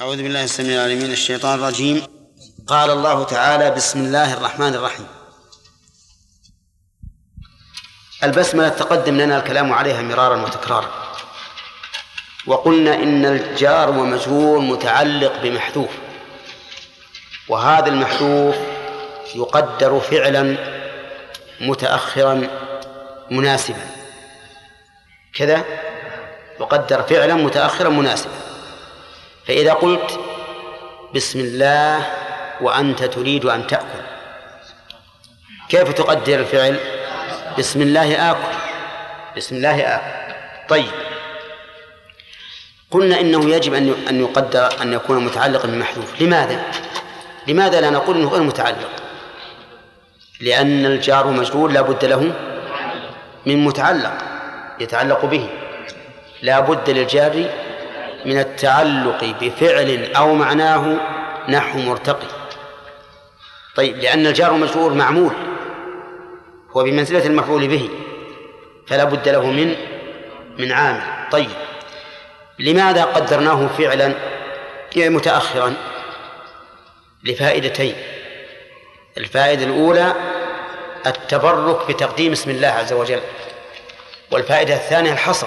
أعوذ بالله السميع العليم من الشيطان الرجيم. قال الله تعالى بسم الله الرحمن الرحيم. البسملة تقدم لنا الكلام عليها مرارا وتكرارا. وقلنا إن الجار ومجرور متعلق بمحذوف. وهذا المحذوف يقدر فعلا متأخرا مناسبا. كذا؟ يقدر فعلا متأخرا مناسبا. فإذا قلت بسم الله وأنت تريد أن تأكل كيف تقدر الفعل بسم الله آكل بسم الله آكل طيب قلنا إنه يجب أن أن يقدر أن يكون متعلقا بمحذوف لماذا؟ لماذا لا نقول أنه غير متعلق؟ لأن الجار مجرور لا بد له من متعلق يتعلق به لا بد للجار من التعلق بفعل أو معناه نحو مرتقي. طيب لأن الجار مجرور معمول هو بمنزلة المفعول به فلا بد له من من عامل. طيب لماذا قدرناه فعلا؟ متأخرا. لفائدتين. الفائدة الأولى التبرك بتقديم اسم الله عز وجل والفائدة الثانية الحصر.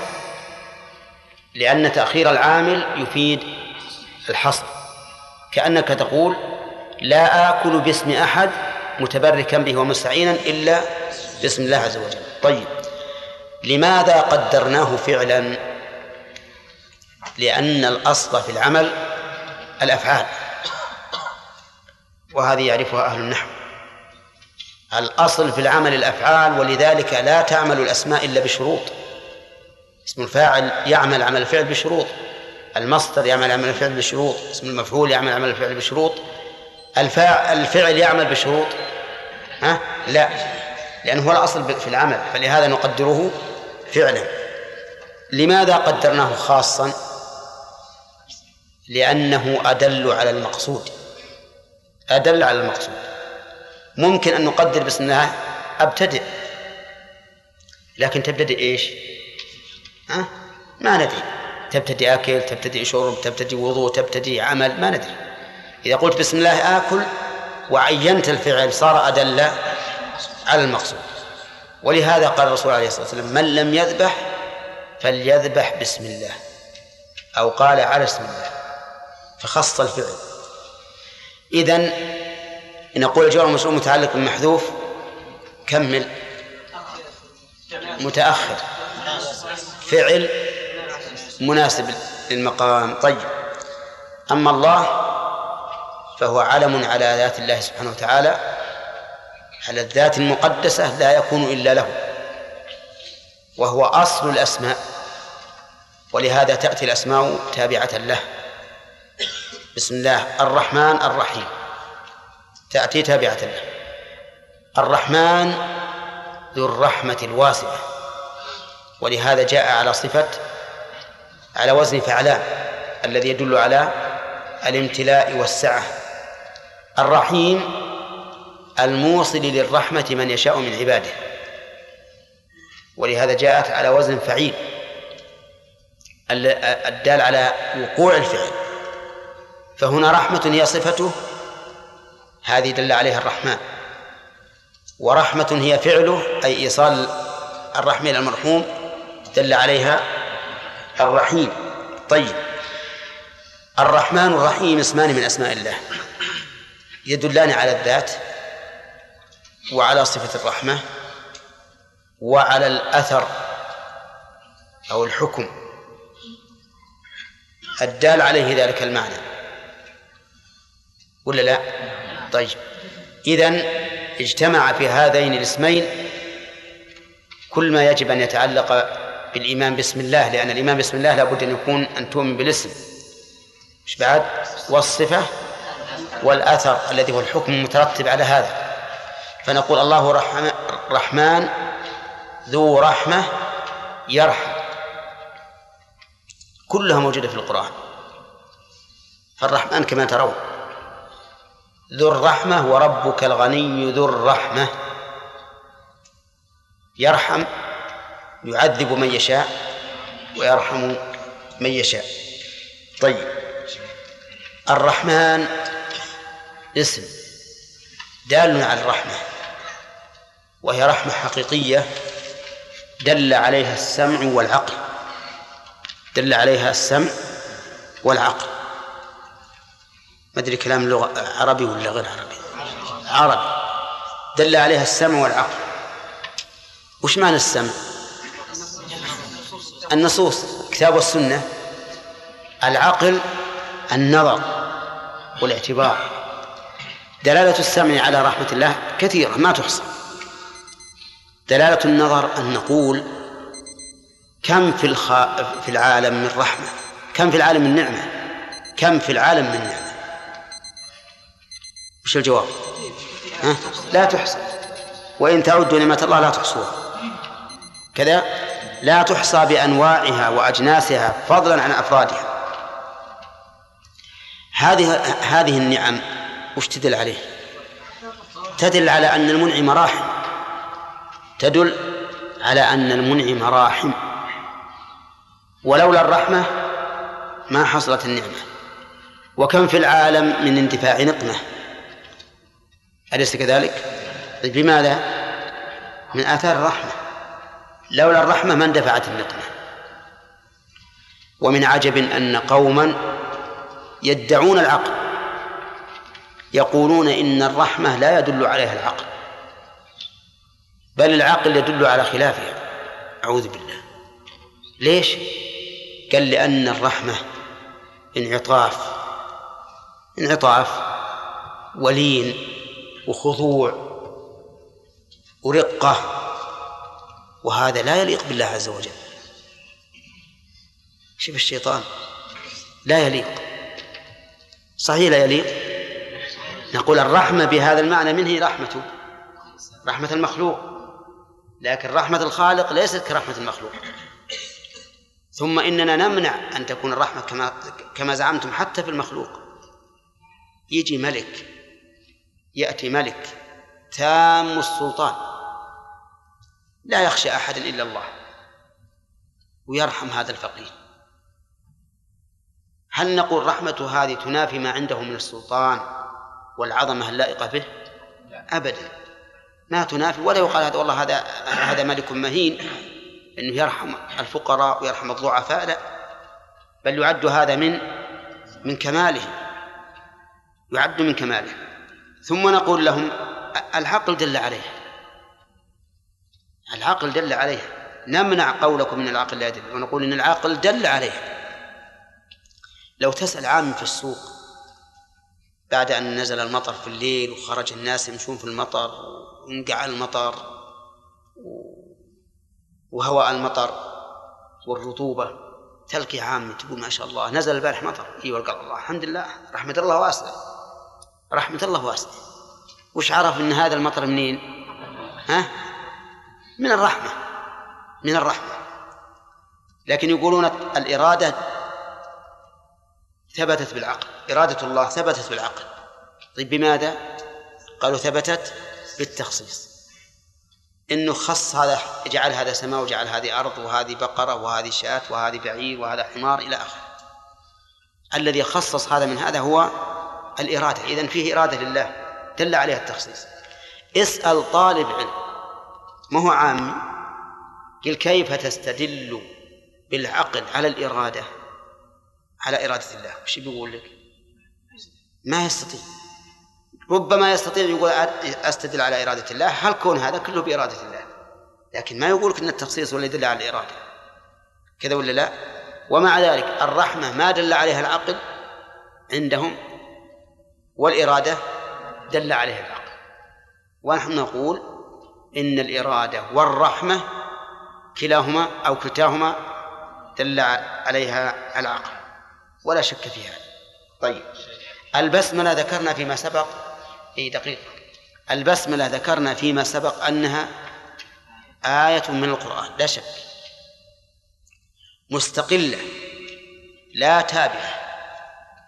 لأن تأخير العامل يفيد الحصر. كأنك تقول لا آكل باسم أحد متبركا به ومستعينا إلا باسم الله عز وجل. طيب لماذا قدرناه فعلا؟ لأن الأصل في العمل الأفعال وهذه يعرفها أهل النحو. الأصل في العمل الأفعال ولذلك لا تعمل الأسماء إلا بشروط. اسم الفاعل يعمل عمل الفعل بشروط. المصدر يعمل عمل الفعل بشروط. اسم المفعول يعمل عمل الفعل بشروط. الفاعل الفعل يعمل بشروط. ها؟ لا لأنه هو الأصل في العمل فلهذا نقدره فعلا. لماذا قدرناه خاصا؟ لأنه أدل على المقصود. أدل على المقصود. ممكن أن نقدر بسم الله أبتدئ. لكن تبتدئ إيش؟ ها؟ ما ندري. تبتدئ أكل تبتدئ شرب تبتدئ وضوء تبتدئ عمل ما ندري. إذا قلت بسم الله آكل وعينت الفعل صار أدل على المقصود. ولهذا قال الرسول عليه الصلاة والسلام من لم يذبح فليذبح بسم الله. أو قال على اسم الله. فخص الفعل. إذن نقول الجوار المشروع متعلق بالمحذوف كمل. متأخر. فعل مناسب للمقام. طيب. أما الله فهو علم على ذات الله سبحانه وتعالى على الذات المقدسة لا يكون إلا له وهو أصل الأسماء ولهذا تأتي الأسماء تابعة له. بسم الله. الرحمن الرحيم. تأتي تابعة له. الرحمن ذو الرحمة الواسعة. ولهذا جاء على صفة على وزن فعلان الذي يدل على الامتلاء والسعة. الرحيم الموصل للرحمة من يشاء من عباده. ولهذا جاءت على وزن فعيل الدال على وقوع الفعل. فهنا رحمة هي صفته هذه دل عليها الرحمن. ورحمة هي فعله أي إيصال الرحمة إلى المرحوم دل عليها الرحيم. طيب. الرحمن والرحيم اسمان من أسماء الله. يدلان على الذات وعلى صفة الرحمة وعلى الأثر أو الحكم. الدال عليه ذلك المعنى. ولا لا؟ طيب. إذن اجتمع في هذين الاسمين كل ما يجب أن يتعلق بالإيمان بسم الله لأن الإيمان بسم الله لابد أن يكون أن تؤمن بالاسم. مش بعد؟ والصفة والأثر الذي هو الحكم المترتب على هذا. فنقول الله رحمن, رحمن ذو رحمة يرحم. كلها موجودة في القرآن. فالرحمن كما ترون. ذو الرحمة وربك الغني ذو الرحمة. يرحم. يعذب من يشاء ويرحم من يشاء. طيب. الرحمن اسم دال على الرحمة وهي رحمة حقيقية دل عليها السمع والعقل. دل عليها السمع والعقل. ما أدري كلام لغة عربي ولا غير عربي؟ عربي. دل عليها السمع والعقل. وش معنى السمع؟ النصوص الكتاب والسنة العقل النظر والاعتبار. دلالة السمع على رحمة الله كثيرة ما تحصى. دلالة النظر أن نقول كم في الخ... في العالم من رحمة كم في العالم من نعمة كم في العالم من نعمة. وش الجواب؟ ها؟ لا تحصى. وإن تعدوا نعمة الله لا تحصوها. كذا؟ لا تحصى بأنواعها وأجناسها فضلا عن أفرادها هذه هذه النعم وش تدل عليه؟ تدل على أن المنعم راحم تدل على أن المنعم راحم ولولا الرحمة ما حصلت النعمة وكم في العالم من اندفاع نقمة أليس كذلك؟ طيب بماذا؟ من آثار الرحمة لولا الرحمة ما اندفعت النقمة. ومن عجب أن قوما يدعون العقل يقولون إن الرحمة لا يدل عليها العقل بل العقل يدل على خلافها. أعوذ بالله. ليش؟ قال لأن الرحمة انعطاف انعطاف ولين وخضوع ورقة وهذا لا يليق بالله عز وجل. شوف الشيطان. لا يليق. صحيح لا يليق؟ نقول الرحمة بهذا المعنى من هي رحمته رحمة المخلوق. لكن رحمة الخالق ليست كرحمة المخلوق. ثم إننا نمنع أن تكون الرحمة كما كما زعمتم حتى في المخلوق. يجي ملك يأتي ملك تام السلطان. لا يخشى أحد إلا الله ويرحم هذا الفقير. هل نقول رحمة هذه تنافي ما عنده من السلطان والعظمة اللائقة به؟ أبدا. ما تنافي ولا يقال هذا والله هذا هذا ملك مهين إنه يرحم الفقراء ويرحم الضعفاء لا. بل يعد هذا من من كماله. يعد من كماله. ثم نقول لهم العقل دل عليه. العقل دل عليه نمنع قولكم من العقل لا يدل. ونقول إن العقل دل عليه لو تسأل عام في السوق بعد أن نزل المطر في الليل وخرج الناس يمشون في المطر وانقع المطر وهواء المطر والرطوبة تلقي عام تقول ما شاء الله نزل البارح مطر. اي والقى الله. الحمد لله. رحمة الله واسعة. رحمة الله واسعة. وش عرف إن هذا المطر منين؟ ها؟ من الرحمة من الرحمة. لكن يقولون الإرادة ثبتت بالعقل إرادة الله ثبتت بالعقل. طيب بماذا؟ قالوا ثبتت بالتخصيص. إنه خص هذا جعل هذا سماء وجعل هذه أرض وهذه بقرة وهذه شاة وهذه بعير وهذا حمار إلى آخره. الذي خصص هذا من هذا هو الإرادة. اذا فيه إرادة لله دل عليها التخصيص. اسأل طالب علم. ما هو عامي قل كيف تستدل بالعقل على الإرادة؟ على إرادة الله. وش بيقول لك؟ ما يستطيع. ربما يستطيع يقول أستدل على إرادة الله. هل كون هذا كله بإرادة الله؟ لكن ما يقول أن التخصيص ولا يدل على الإرادة. كذا ولا لا؟ ومع ذلك الرحمة ما دل عليها العقل عندهم والإرادة دل عليها العقل. ونحن نقول إن الإرادة والرحمة كلاهما أو كلتاهما دل عليها العقل. ولا شك في هذا طيب. البسملة ذكرنا فيما سبق. أي دقيقة. البسملة ذكرنا فيما سبق أنها آية من القرآن. لا شك. مستقلة. لا تابعة.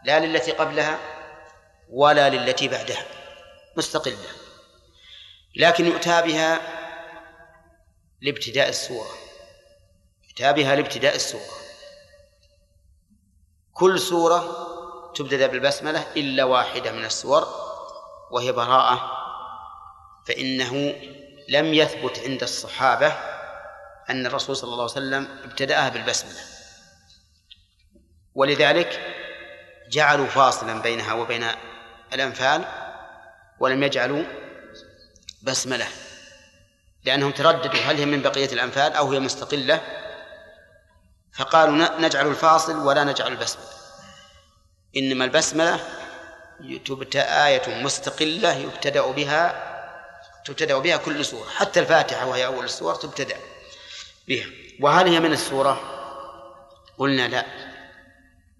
لا للتي قبلها ولا للتي بعدها. مستقلة. لكن يؤتى بها لابتداء السورة يؤتى بها لابتداء السورة كل سورة تبتدأ بالبسملة إلا واحدة من السور وهي براءة فإنه لم يثبت عند الصحابة أن الرسول صلى الله عليه وسلم ابتدأها بالبسملة. ولذلك جعلوا فاصلا بينها وبين الأنفال ولم يجعلوا بسملة لأنهم ترددوا هل هي من بقية الأنفال أو هي مستقلة فقالوا نجعل الفاصل ولا نجعل البسملة. إنما البسملة آية مستقلة يبتدأ بها تبتدأ بها كل سورة حتى الفاتحة وهي أول السور تبتدأ بها. وهل هي من السورة؟ قلنا لا.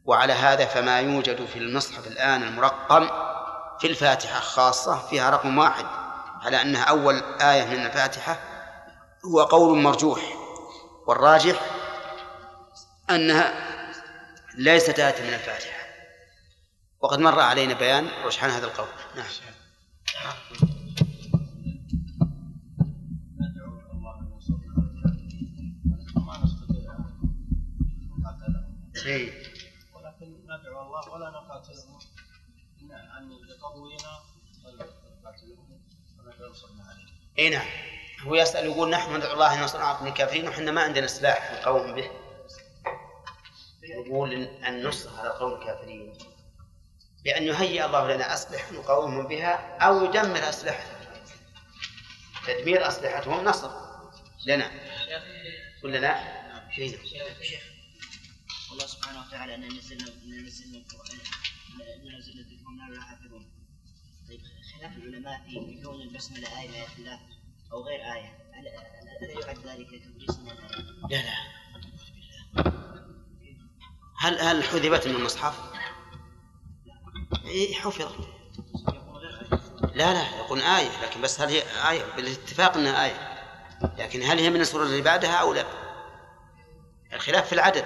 وعلى هذا فما يوجد في المصحف الآن المرقم في الفاتحة خاصة فيها رقم واحد. على أنها أول آية من الفاتحة هو قول مرجوح والراجح أنها ليست آية من الفاتحة وقد مر علينا بيان رجحان هذا القول نعم. ولكن ندعو الله ولا نقاتلهم عن عليهم. اي نعم. هو يسأل يقول نحن ندعو الله ينصرنا من الكافرين وحنا ما عندنا سلاح نقاوم به. يقول أن نصر على قوم الكافرين. بأن يهيئ الله لنا أسلحة نقاومهم بها أو يدمر أسلحتهم. تدمير أسلحتهم نصر. لنا. ولا لا؟ شيخ الله سبحانه وتعالى أن نزلنا نزلنا القرآن نزل الذكر لا حافظون خلاف العلماء في كون البسملة آية من آيات الله أو غير آية. ألا يعد ذلك تدريس لا لا. هل هل حذفت من المصحف؟ إيه حفظت لا لا يقول آية لكن بس هل هي آية؟ بالاتفاق أنها آية. لكن هل هي من السورة اللي بعدها أو لا؟ الخلاف في العدد.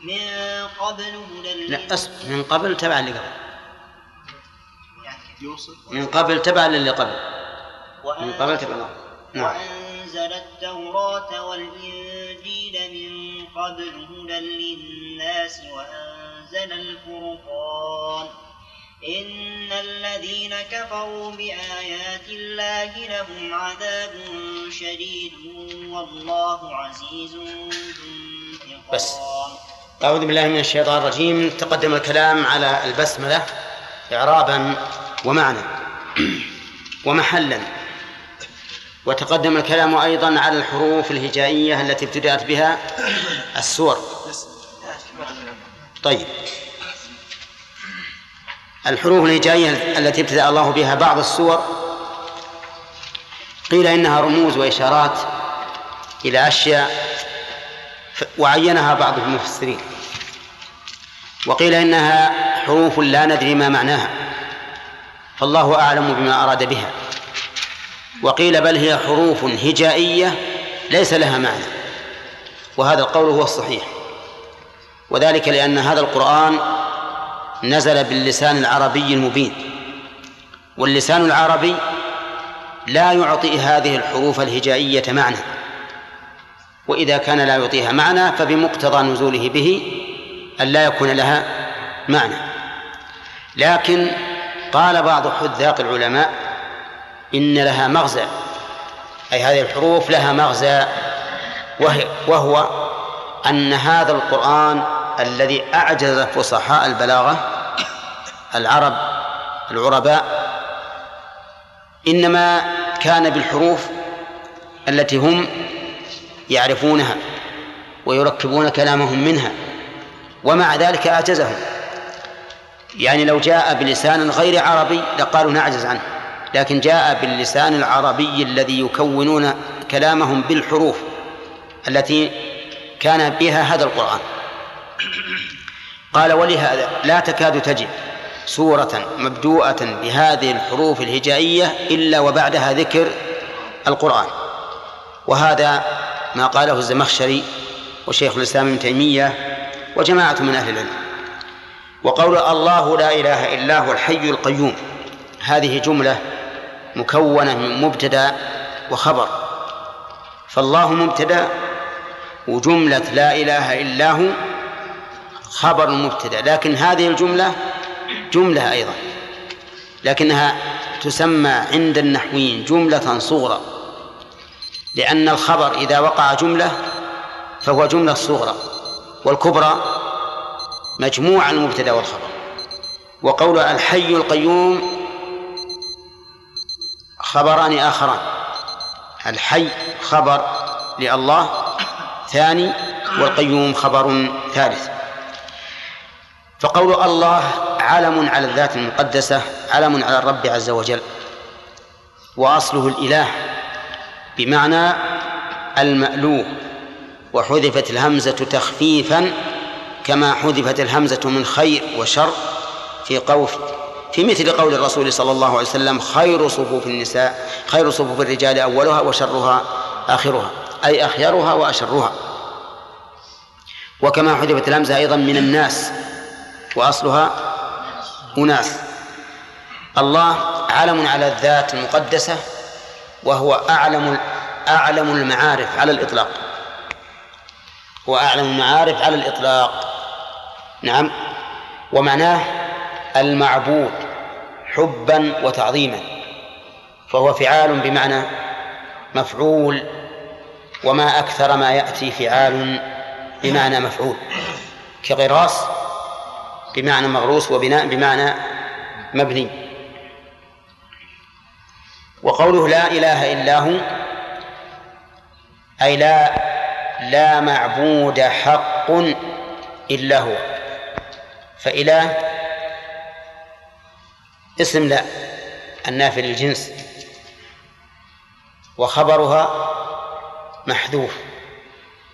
من قبل هدى لا أصبر من قبل تبع اللي قبل. من قبل تبع للي قبل. من قبل تبع نعم. وأنزل التوراة والإنجيل من قبل هدى للناس وأنزل الفرقان. إن الذين كفروا بآيات الله لهم عذاب شديد. والله عزيز ذو بس. أعوذ بالله من الشيطان الرجيم. تقدم الكلام على البسملة إعرابا ومعنى ومحلا. وتقدم الكلام أيضا على الحروف الهجائية التي ابتدأت بها السور. طيب. الحروف الهجائية التي ابتدأ الله بها بعض السور. قيل إنها رموز وإشارات إلى أشياء وعينها بعض المفسرين. وقيل إنها حروف لا ندري ما معناها. فالله أعلم بما أراد بها. وقيل بل هي حروف هجائية ليس لها معنى. وهذا القول هو الصحيح. وذلك لأن هذا القرآن نزل باللسان العربي المبين. واللسان العربي لا يعطي هذه الحروف الهجائية معنى. وإذا كان لا يعطيها معنى فبمقتضى نزوله به أن لا يكون لها معنى. لكن قال بعض حذاق العلماء إن لها مغزى أي هذه الحروف لها مغزى وهي وهو أن هذا القرآن الذي أعجز فصحاء البلاغة العرب العرباء إنما كان بالحروف التي هم يعرفونها ويركبون كلامهم منها ومع ذلك أعجزهم. يعني لو جاء بلسان غير عربي لقالوا نعجز عنه لكن جاء باللسان العربي الذي يكونون كلامهم بالحروف التي كان بها هذا القرآن. قال ولهذا لا تكاد تجد سورة مبدوءة بهذه الحروف الهجائية إلا وبعدها ذكر القرآن. وهذا ما قاله الزمخشري وشيخ الإسلام ابن تيمية وجماعة من أهل العلم. وقول الله لا إله إلا هو الحي القيوم. هذه جملة مكونة من مبتدأ وخبر. فالله مبتدأ وجملة لا إله إلا هو خبر مبتدأ. لكن هذه الجملة جملة أيضا. لكنها تسمى عند النحويين جملة صغرى. لأن الخبر إذا وقع جملة فهو جملة صغرى والكبرى مجموع المبتدأ والخبر. وقول الحي القيوم خبران آخران الحي خبر لله ثاني والقيوم خبر ثالث. فقول الله علم على الذات المقدسة علم على الرب عز وجل وأصله الإله. بمعنى المألوه وحذفت الهمزة تخفيفا كما حذفت الهمزة من خير وشر في قول في مثل قول الرسول صلى الله عليه وسلم خير صفوف النساء خير صفوف الرجال أولها وشرها آخرها أي أخيرها وأشرها. وكما حذفت الهمزة أيضا من الناس وأصلها أناس. الله علم على الذات المقدسة وهو أعلم أعلم المعارف على الإطلاق. هو أعلم المعارف على الإطلاق. نعم. ومعناه المعبود حبا وتعظيما. فهو فعال بمعنى مفعول وما أكثر ما يأتي فعال بمعنى مفعول. كغراس بمعنى مغروس وبناء بمعنى مبني. وقوله لا إله إلا هو أي لا لا معبود حق إلا هو. فإله اسم لا النافي للجنس. وخبرها محذوف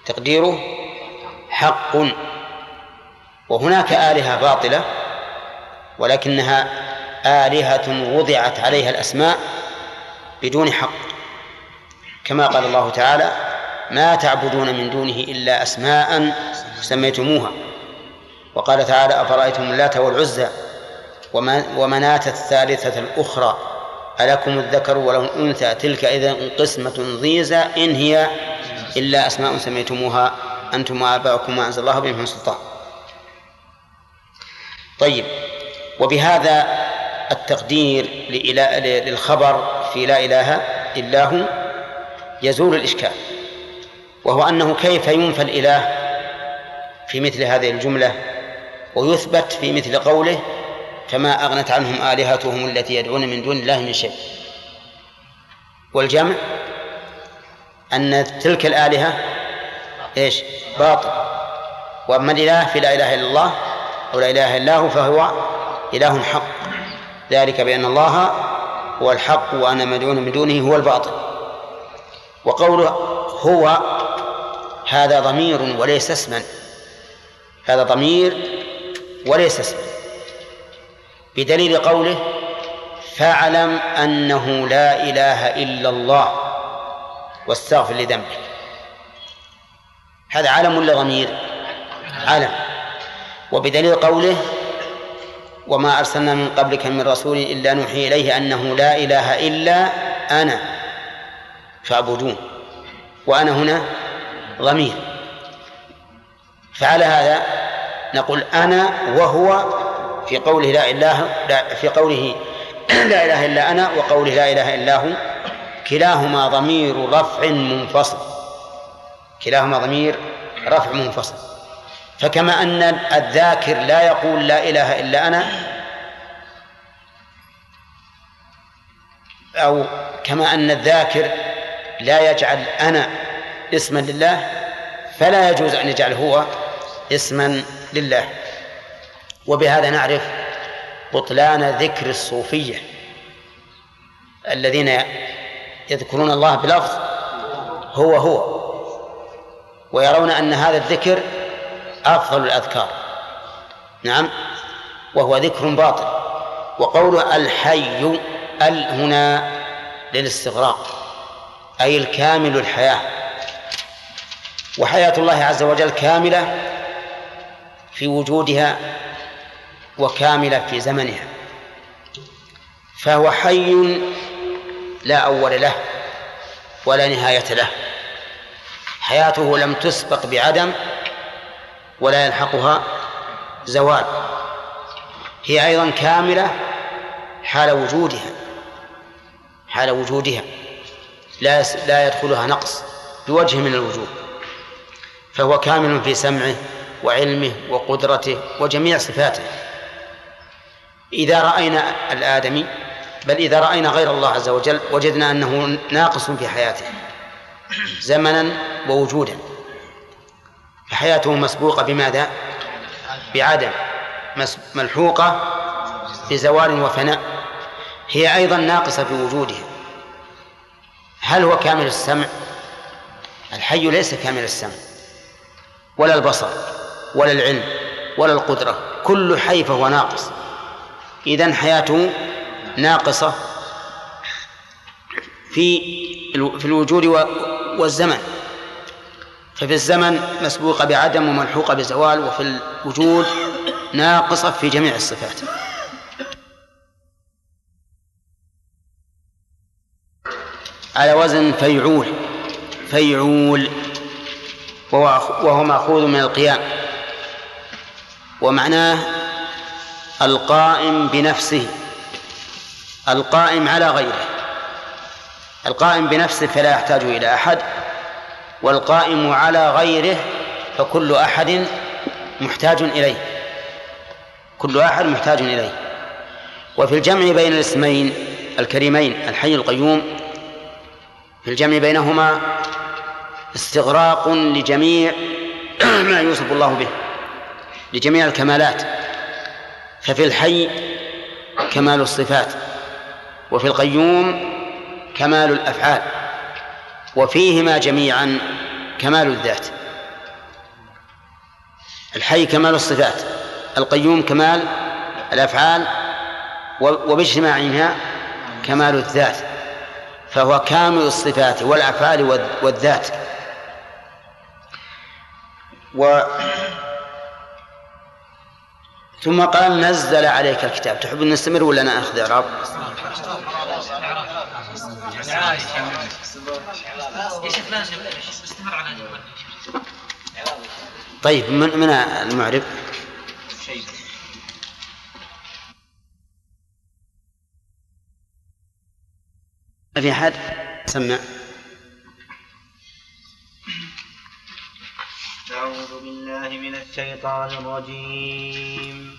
تقديره حق. وهناك آلهة باطلة ولكنها آلهة وضعت عليها الأسماء. بدون حق. كما قال الله تعالى ما تعبدون من دونه إلا أسماء سميتموها. وقال تعالى أفرأيتم اللات والعزى ومناة الثالثة الأخرى ألكم الذكر وله الأنثى تلك إذا قسمة ضيزى إن هي إلا أسماء سميتموها. أنتم وآباؤكم ما أنزل الله بهم من سلطان طيب وبهذا التقدير للخبر في لا إله إلا هو يزول الإشكال وهو أنه كيف ينفى الإله في مثل هذه الجملة ويثبت في مثل قوله فما أغنت عنهم آلهتهم التي يدعون من دون الله من شيء. والجمع أن تلك الآلهة إيش؟ باطل. وأما الإله في لا إله إلا الله أو لا إله إلا هو فهو إله حق. ذلك بأن الله هو الحق وأن مدعون من دونه هو الباطل. وقوله هو هذا ضمير وليس اسما. هذا ضمير وليس اسما. بدليل قوله فاعلم أنه لا إله إلا الله واستغفر لذنبك. هذا علم ولا ضمير؟ علم. وبدليل قوله وما أرسلنا من قبلك من رسول إلا نوحي إليه أنه لا إله إلا أنا. فاعبدون. وأنا هنا ضمير. فعلى هذا نقول أنا وهو في قوله لا إله لا في قوله لا إله إلا أنا وقوله لا إله إلا هو كلاهما ضمير رفع منفصل. كلاهما ضمير رفع منفصل. فكما أن الذاكر لا يقول لا إله إلا أنا أو كما أن الذاكر لا يجعل أنا اسما لله فلا يجوز أن يجعل هو اسما لله. وبهذا نعرف بطلان ذكر الصوفية الذين يذكرون الله بلفظ هو هو ويرون أن هذا الذكر أفضل الأذكار. نعم. وهو ذكر باطل. وقوله الحي ال هنا للاستغراق أي الكامل الحياة. وحياة الله عز وجل كاملة في وجودها وكاملة في زمنها. فهو حي لا أول له ولا نهاية له. حياته لم تسبق بعدم ولا يلحقها زوال. هي أيضا كاملة حال وجودها حال وجودها. لا لا يدخلها نقص بوجه من الوجوه فهو كامل في سمعه وعلمه وقدرته وجميع صفاته. إذا رأينا الآدمي بل إذا رأينا غير الله عز وجل وجدنا أنه ناقص في حياته زمنا ووجودا. فحياته مسبوقة بماذا؟ بعدم ملحوقة بزوال وفناء. هي أيضا ناقصة في وجودها هل هو كامل السمع؟ الحي ليس كامل السمع. ولا البصر ولا العلم ولا القدرة. كل حي فهو ناقص. إذن حياته ناقصة في في الوجود والزمن. ففي الزمن مسبوقة بعدم وملحوقة بزوال وفي الوجود ناقصة في جميع الصفات. على وزن فيعول فيعول وهو مأخوذ من القيام. ومعناه القائم بنفسه القائم على غيره. القائم بنفسه فلا يحتاج إلى أحد. والقائم على غيره فكل أحد محتاج إليه. كل أحد محتاج إليه. وفي الجمع بين الاسمين الكريمين الحي القيوم في الجمع بينهما استغراق لجميع ما يوصف الله به لجميع الكمالات. ففي الحي كمال الصفات وفي القيوم كمال الأفعال. وفيهما جميعا كمال الذات. الحي كمال الصفات القيوم كمال الأفعال وباجتماعها كمال الذات. فهو كامل الصفات والأفعال والذات. و ثم قال نزل عليك الكتاب. تحب أن نستمر ولا نأخذ اعراب؟ طيب من من المعرب؟ ما في أحد؟ سمع. أعوذ بالله من الشيطان الرجيم.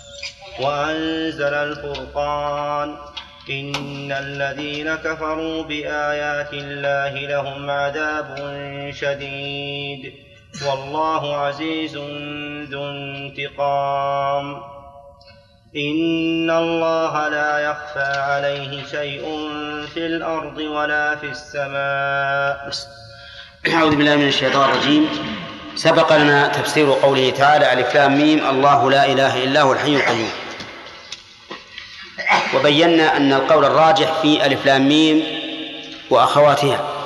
وأنزل الفرقان إن الذين كفروا بآيات الله لهم عذاب شديد والله عزيز ذو انتقام. إن الله لا يخفى عليه شيء في الأرض ولا في السماء. أعوذ بالله من الشيطان الرجيم. سبق لنا تفسير قوله تعالى لام ميم الله لا إله إلا هو الحي القيوم. وبينا أن القول الراجح في ألف لام ميم وأخواتها.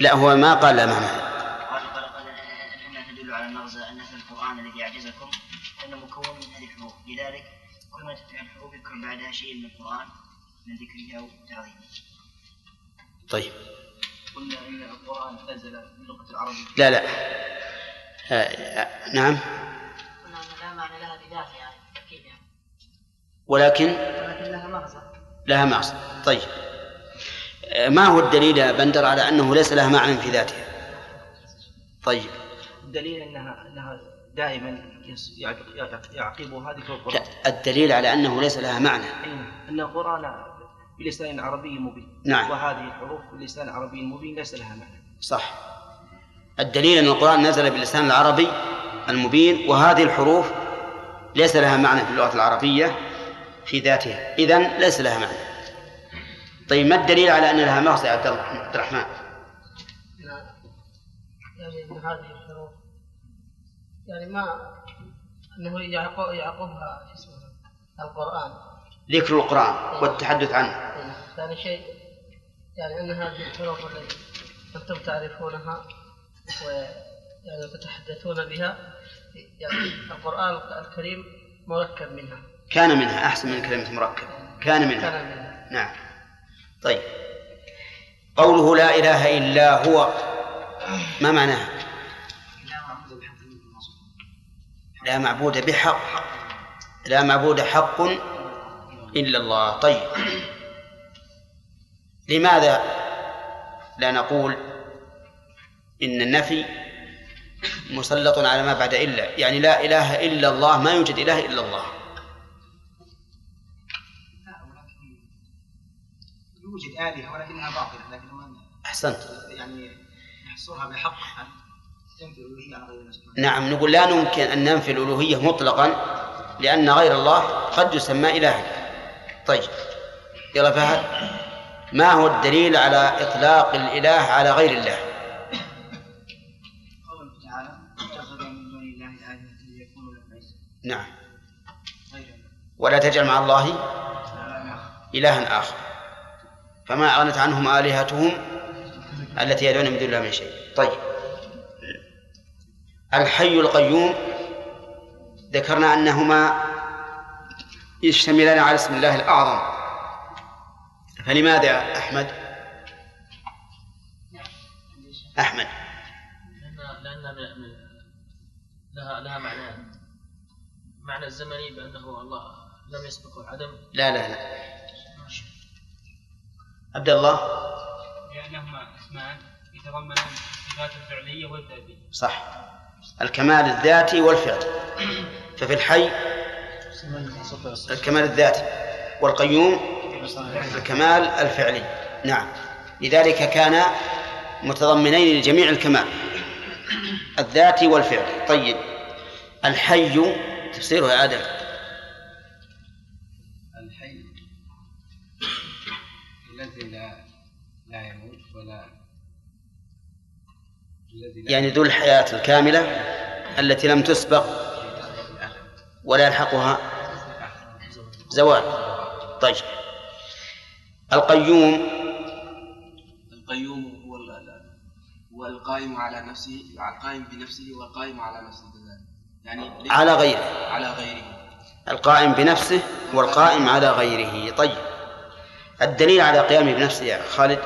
لا هو ما قال لا معنى. بعدها شيء من القرآن من ذكره أو تعظيمه طيب. قلنا إن القرآن نزل باللغة العربية. لا لا. نعم. قلنا أن لا معنى لها بذاتها أكيد يعني ولكن لها مغزى. لها مغزى طيب ما هو الدليل يا بندر على أنه ليس لها معنى في ذاتها؟ طيب. الدليل انها أنها دائما يعقبها ذكر لا القرآن. الدليل على أنه ليس لها معنى. نعم. أن القرآن بلسان عربي مبين. نعم. وهذه الحروف بلسان عربي مبين ليس لها معنى. صح. الدليل أن القرآن نزل باللسان العربي المبين وهذه الحروف ليس لها معنى في اللغة العربية في ذاتها. إذن ليس لها معنى. طيب ما الدليل على أن لها مغزى يا عبد الرحمن؟ يعني إن هذه الحروف يعني ما أنه يعقب يعقبها اسمه القرآن. ذكر القرآن والتحدث عنه. ثاني شيء يعني أن هذه الحروف التي أنتم تعرفونها ويعني تتحدثون بها يعني القرآن الكريم مركب منها. كان منها أحسن من كلمة مركب. كان منها. كان منها. نعم. طيب. قوله لا إله إلا هو ما معناها؟ لا معبود بحق. لا معبود حق إلا الله. طيب. لماذا لا نقول إن النفي مسلط على ما بعد إلا يعني لا إله إلا الله ما يوجد إله إلا الله. يوجد آلهة ولكنها باطلة لكن أحسنت. يعني يحصرها بحق نعم نقول لا يمكن أن ننفي الألوهية مطلقا لأن غير الله قد يسمى إلها. طيب يلا فهد ما هو الدليل على إطلاق الإله على غير الله؟ نعم. الله ولا تجعل مع الله إلها آخر. فما أغنت عنهم آلهتهم التي يدعون من دون الله من شيء. طيب. الحي القيوم ذكرنا أنهما يشتملان على اسم الله الأعظم. فلماذا أحمد؟ أحمد. لأن لها لها معنى. معنى الزمني بأنه الله لم يسبقه العدم؟ لا لا لا. عبد الله؟ لأنهما اسمان يتضمنان الصفات الفعلية والذاتية. صح. الكمال الذاتي والفعل. ففي الحي الكمال الذاتي. والقيوم الكمال الفعلي. نعم. لذلك كان متضمنين لجميع الكمال. الذاتي والفعلي طيب. الحي تفسيره يا آدم الحي الذي لا لا يموت ولا الذي يعني ذو الحياة الكاملة التي لم تسبق ولا يلحقها زوال. طيب. القيوم. القيوم هو هو القائم على نفسه القائم بنفسه والقائم على نفسه. كذلك يعني على غيره. على غيره. القائم بنفسه والقائم على غيره. طيب. الدليل على قيامه بنفسه يا خالد؟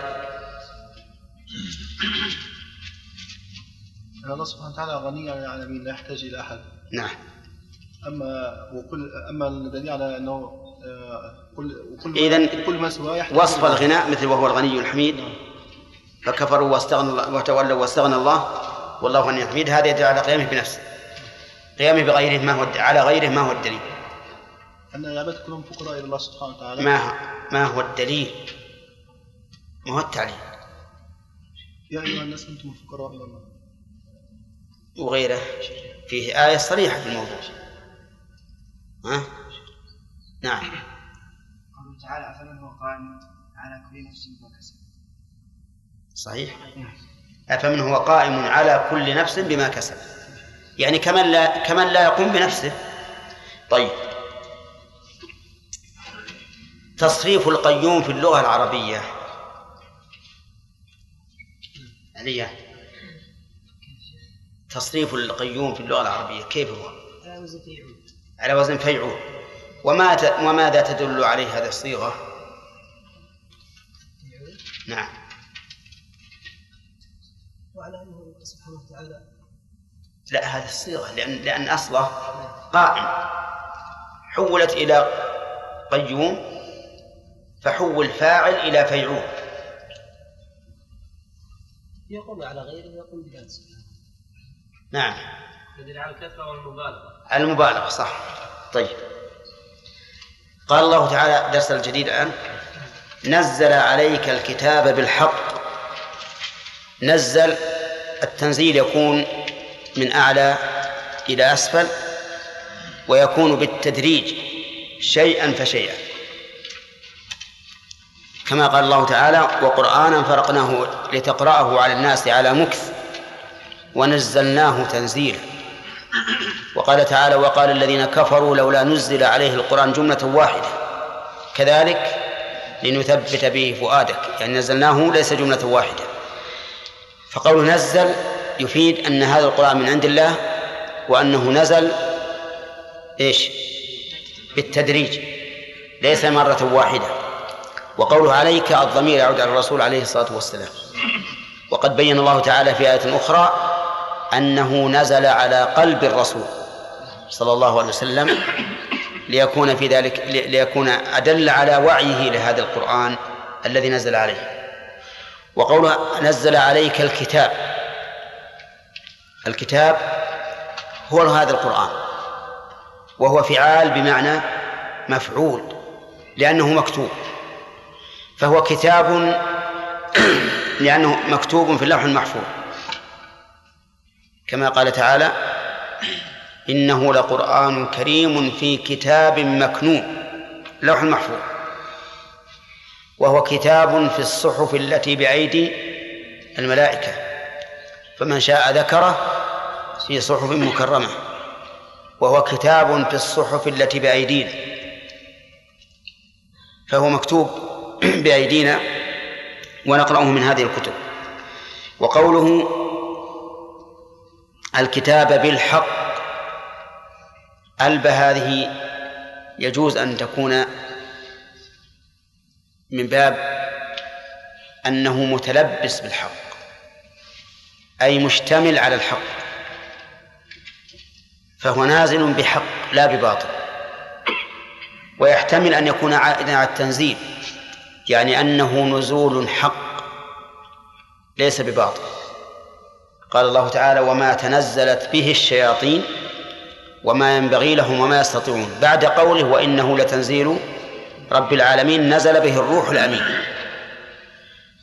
أن الله سبحانه وتعالى غني عن العالمين لا يحتاج إلى أحد. نعم. أما وكل أما الدليل على أنه آه، كل وكل إذن كل ما سواه يحتاج وصف الغناء مثل وهو الغني الحميد. فكفروا واستغنى الله وتولوا واستغنى الله والله غني حميد هذا يدل على قيامه بنفسه. قيامه بغيره ما هو الد- على غيره ما هو الدليل. أن العباد كلهم فقراء إلى الله سبحانه وتعالى. ما ما هو الدليل؟ ما هو التعليل. يا أيها الناس أنتم الفقراء إلى الله. وغيره. فيه آية صريحة في الموضوع. ها؟ نعم. قوله تعالى أفمن هو قائم على كل نفس بما كسب صحيح. أفمن هو قائم على كل نفس بما كسب يعني كمن لا كمن لا يقوم بنفسه. طيب. تصريف القيوم في اللغة العربية. عليا. تصريف القيوم في اللغة العربية كيف هو؟ على وزن فيعود على وزن فيعول وما ت... وماذا تدل عليه هذه الصيغة؟ نعم. وعلى أنه سبحانه وتعالى لا هذه الصيغة لأن لأن أصله قائم. حولت إلى قيوم فحول فاعل إلى فيعول. يقول على غيره ويقول بجنسه نعم. يدل على الكثرة والمبالغة. على المبالغة صح. طيب. قال الله تعالى درس الجديد الآن. نزل عليك الكتاب بالحق. نزل التنزيل يكون من أعلى إلى أسفل ويكون بالتدريج شيئا فشيئا. كما قال الله تعالى وقرآنا فرقناه لتقرأه على الناس على مكث ونزلناه تنزيلا وقال تعالى وقال الذين كفروا لولا نزل عليه القرآن جملة واحدة كذلك لنثبت به فؤادك يعني نزلناه ليس جملة واحدة. فقول نزل يفيد أن هذا القرآن من عند الله وأنه نزل إيش؟ بالتدريج ليس مرة واحدة. وقوله عليك الضمير يعود على الرسول عليه الصلاة والسلام. وقد بين الله تعالى في آية أخرى أنه نزل على قلب الرسول صلى الله عليه وسلم ليكون في ذلك ليكون أدل على وعيه لهذا القرآن الذي نزل عليه. وقوله نزل عليك الكتاب الكتاب هو هذا القرآن وهو فعال بمعنى مفعول لأنه مكتوب فهو كتاب لأنه مكتوب في اللوح المحفوظ. كما قال تعالى إنه لقرآن كريم في كتاب مكنون لوح المحفوظ وهو كتاب في الصحف التي بأيدي الملائكة. فمن شاء ذكره في صحف مكرمة وهو كتاب في الصحف التي بأيدينا. فهو مكتوب بأيدينا ونقرأه من هذه الكتب. وقوله الكتاب بالحق ألب هذه يجوز أن تكون من باب أنه متلبس بالحق. أي مشتمل على الحق. فهو نازل بحق لا بباطل. ويحتمل أن يكون عائدا على التنزيل يعني أنه نزول حق ليس بباطل. قال الله تعالى وما تنزلت به الشياطين وما ينبغي لهم وما يستطيعون. بعد قوله وإنه لتنزيل رب العالمين نزل به الروح الأمين.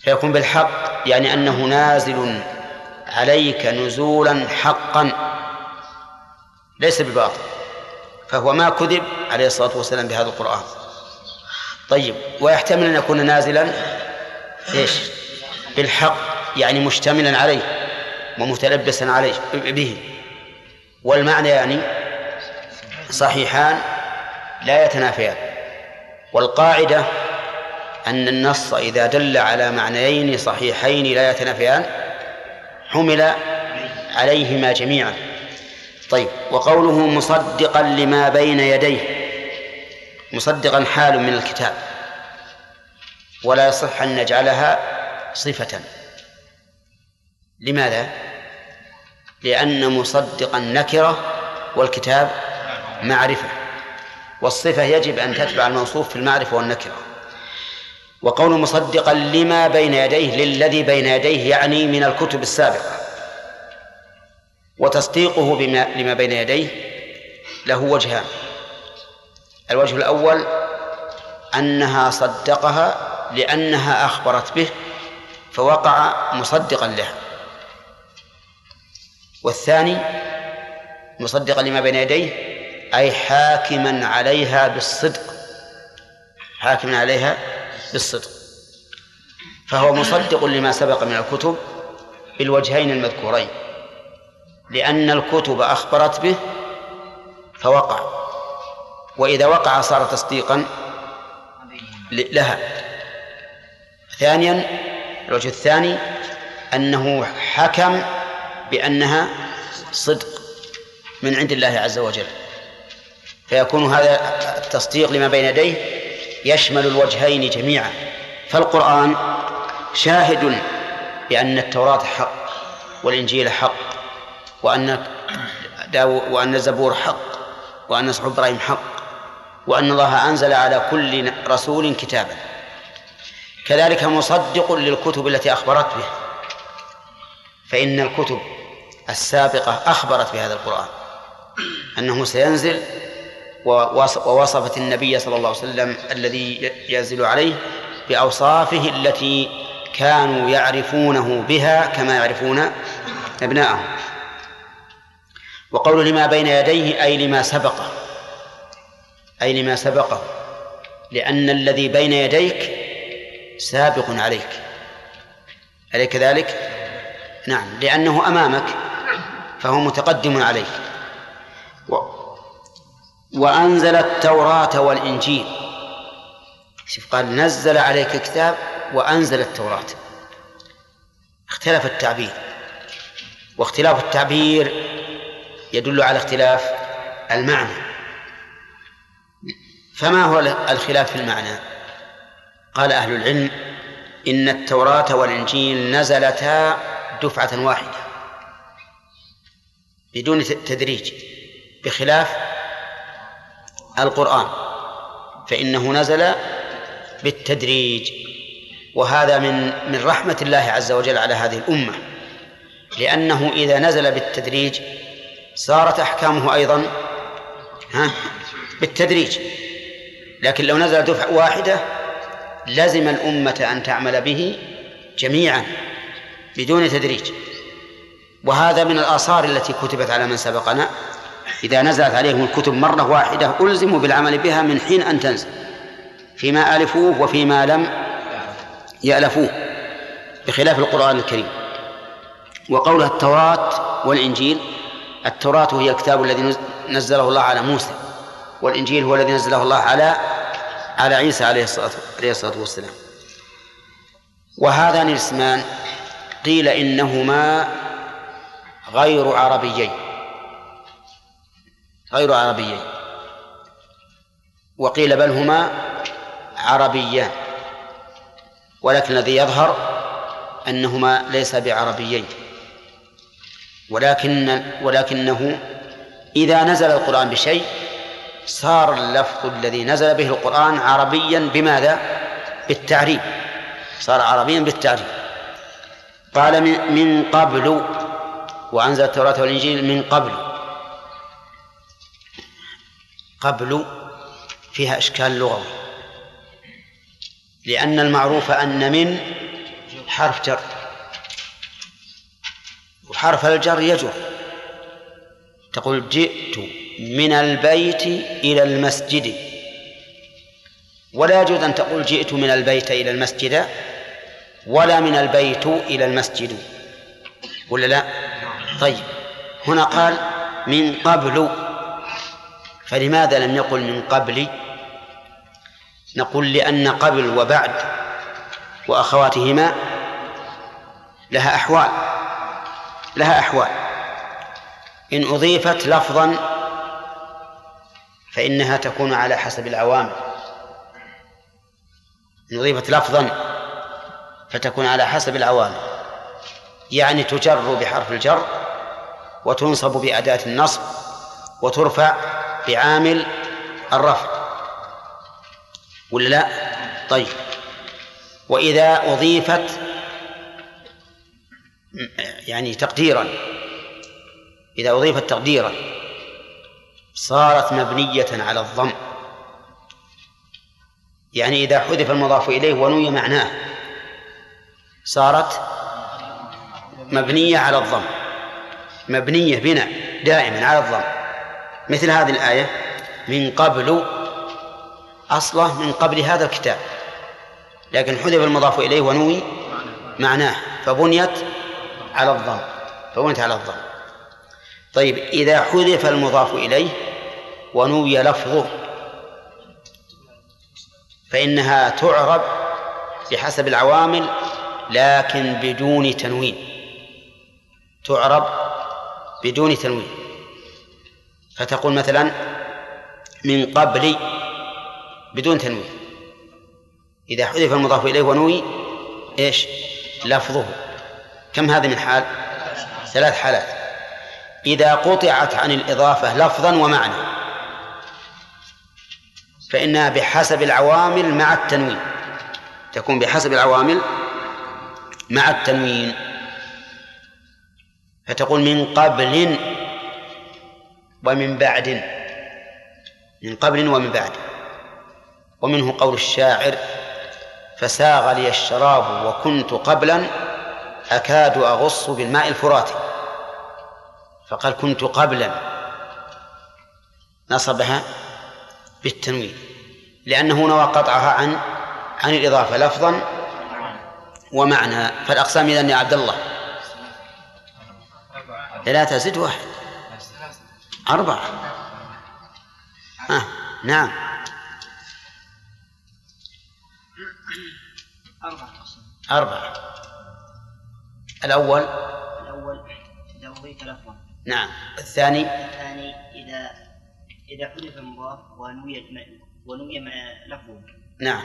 فيكون بالحق يعني أنه نازل عليك نزولا حقا ليس بباطل. فهو ما كذب عليه الصلاة والسلام بهذا القرآن. طيب ويحتمل أن يكون نازلا؟ إيش؟ بالحق يعني مشتملا عليه ومتلبسا عليه به. والمعنى يعني صحيحان لا يتنافيان. والقاعدة أن النص إذا دل على معنيين صحيحين لا يتنافيان. حمل عليهما جميعا. طيب وقوله مصدقا لما بين يديه. مصدقا حال من الكتاب. ولا يصح أن نجعلها صفة. لماذا؟ لأن مصدقا نكرة والكتاب معرفة. والصفة يجب أن تتبع الموصوف في المعرفة والنكرة. وقول مصدقا لما بين يديه للذي بين يديه يعني من الكتب السابقة. وتصديقه بما لما بين يديه له وجهان. الوجه الأول أنها صدقها لأنها أخبرت به فوقع مصدقا لها. والثاني مصدقا لما بين يديه أي حاكما عليها بالصدق. حاكما عليها بالصدق. فهو مصدق لما سبق من الكتب بالوجهين المذكورين لأن الكتب أخبرت به فوقع وإذا وقع صار تصديقا لها. ثانيا الوجه الثاني أنه حكم بأنها صدق من عند الله عز وجل. فيكون هذا التصديق لما بين يديه يشمل الوجهين جميعا. فالقرآن شاهد بأن التوراة حق والإنجيل حق وأن داو وأن الزبور حق وأن صحف إبراهيم حق وأن الله أنزل على كل رسول كتابا. كذلك مصدق للكتب التي أخبرت به فإن الكتب السابقة أخبرت بهذا القرآن أنه سينزل ووصفت النبي صلى الله عليه وسلم الذي ينزل عليه بأوصافه التي كانوا يعرفونه بها كما يعرفون أبناءهم. وقول لما بين يديه أي لما سبقه. أي لما سبقه. لأن الذي بين يديك سابق عليك. أليس كذلك؟ نعم. لأنه أمامك فهو متقدم عليك. وأنزل التوراة والإنجيل. شوف قال نزل عليك كتاب وأنزل التوراة. اختلف التعبير. واختلاف التعبير يدل على اختلاف المعنى. فما هو الخلاف في المعنى؟ قال أهل العلم إن التوراة والإنجيل نزلتا دفعة واحدة بدون تدريج بخلاف القرآن فإنه نزل بالتدريج وهذا من من رحمة الله عز وجل على هذه الأمة لأنه إذا نزل بالتدريج صارت أحكامه أيضا ها بالتدريج. لكن لو نزل دفعة واحدة لزم الأمة أن تعمل به جميعا بدون تدريج. وهذا من الآثار التي كتبت على من سبقنا. إذا نزلت عليهم الكتب مرة واحدة ألزموا بالعمل بها من حين أن تنزل. فيما ألفوه وفيما لم يألفوه بخلاف القرآن الكريم. وقولها التوراة والإنجيل التوراة هي الكتاب الذي نزله الله على موسى والإنجيل هو الذي نزله الله على على عيسى عليه الصلاة عليه الصلاة والسلام. وهذان الاسمان قيل إنهما غير عربيين. غير عربيين وقيل بل هما عربيان ولكن الذي يظهر أنهما ليس بعربيين. ولكن ولكنه إذا نزل القرآن بشيء صار اللفظ الذي نزل به القرآن عربيا بماذا؟ بالتعريب. صار عربيا بالتعريب. قال من قبل وأنزل التوراة والإنجيل من قبل. قبل فيها إشكال لغوي. لأن المعروف أن من حرف جر. وحرف الجر يجر. تقول جئت من البيت إلى المسجد. ولا يجوز أن تقول جئت من البيت إلى المسجد ولا من البيت إلى المسجد. ولا لا؟ طيب. هنا قال من قبل فلماذا لم يقل من قبل؟ نقول لأن قبل وبعد وأخواتهما لها أحوال لها أحوال. إن أضيفت لفظا فإنها تكون على حسب العوامل. إن أضيفت لفظا فتكون على حسب العوامل. يعني تجر بحرف الجر وتنصب بأداة النصب وترفع بعامل الرفع ولا لا؟ طيب. وإذا أضيفت يعني تقديرا إذا أضيفت تقديرا صارت مبنية على الضم. يعني إذا حذف المضاف إليه ونوي معناه صارت مبنية على الضم. مبنية بناء دائما على الضم. مثل هذه الآية. من قبل أصله من قبل هذا الكتاب. لكن حذف المضاف إليه ونوي معناه فبنيت على الضم فبنيت على الضم. طيب إذا حذف المضاف إليه ونوي لفظه فإنها تعرب بحسب العوامل لكن بدون تنوين. تعرب بدون تنوين. فتقول مثلا من قبل بدون تنوين. إذا حذف المضاف إليه ونوي إيش؟ لفظه. كم هذه من حال؟ ثلاث حالات. إذا قطعت عن الإضافة لفظا ومعنى فإنها بحسب العوامل مع التنوين. تكون بحسب العوامل مع التنوين. فتقول من قبل ومن بعد من قبل ومن بعد. ومنه قول الشاعر فساغ لي الشراب وكنت قبلا أكاد أغص بالماء الفرات. فقال كنت قبلا. نصبها بالتنوين لأنه نوى قطعها عن عن الإضافة لفظا ومعنى. فالأقسام إذن يا عبد الله. ثلاثة زد واحد. أربعة. آه. نعم. أربعة. أربعة الأول. الأول إذا أضيف لفظا نعم. الثاني. الثاني إذا إذا حذف المضاف ونوي ونوي مع لفظه. نعم.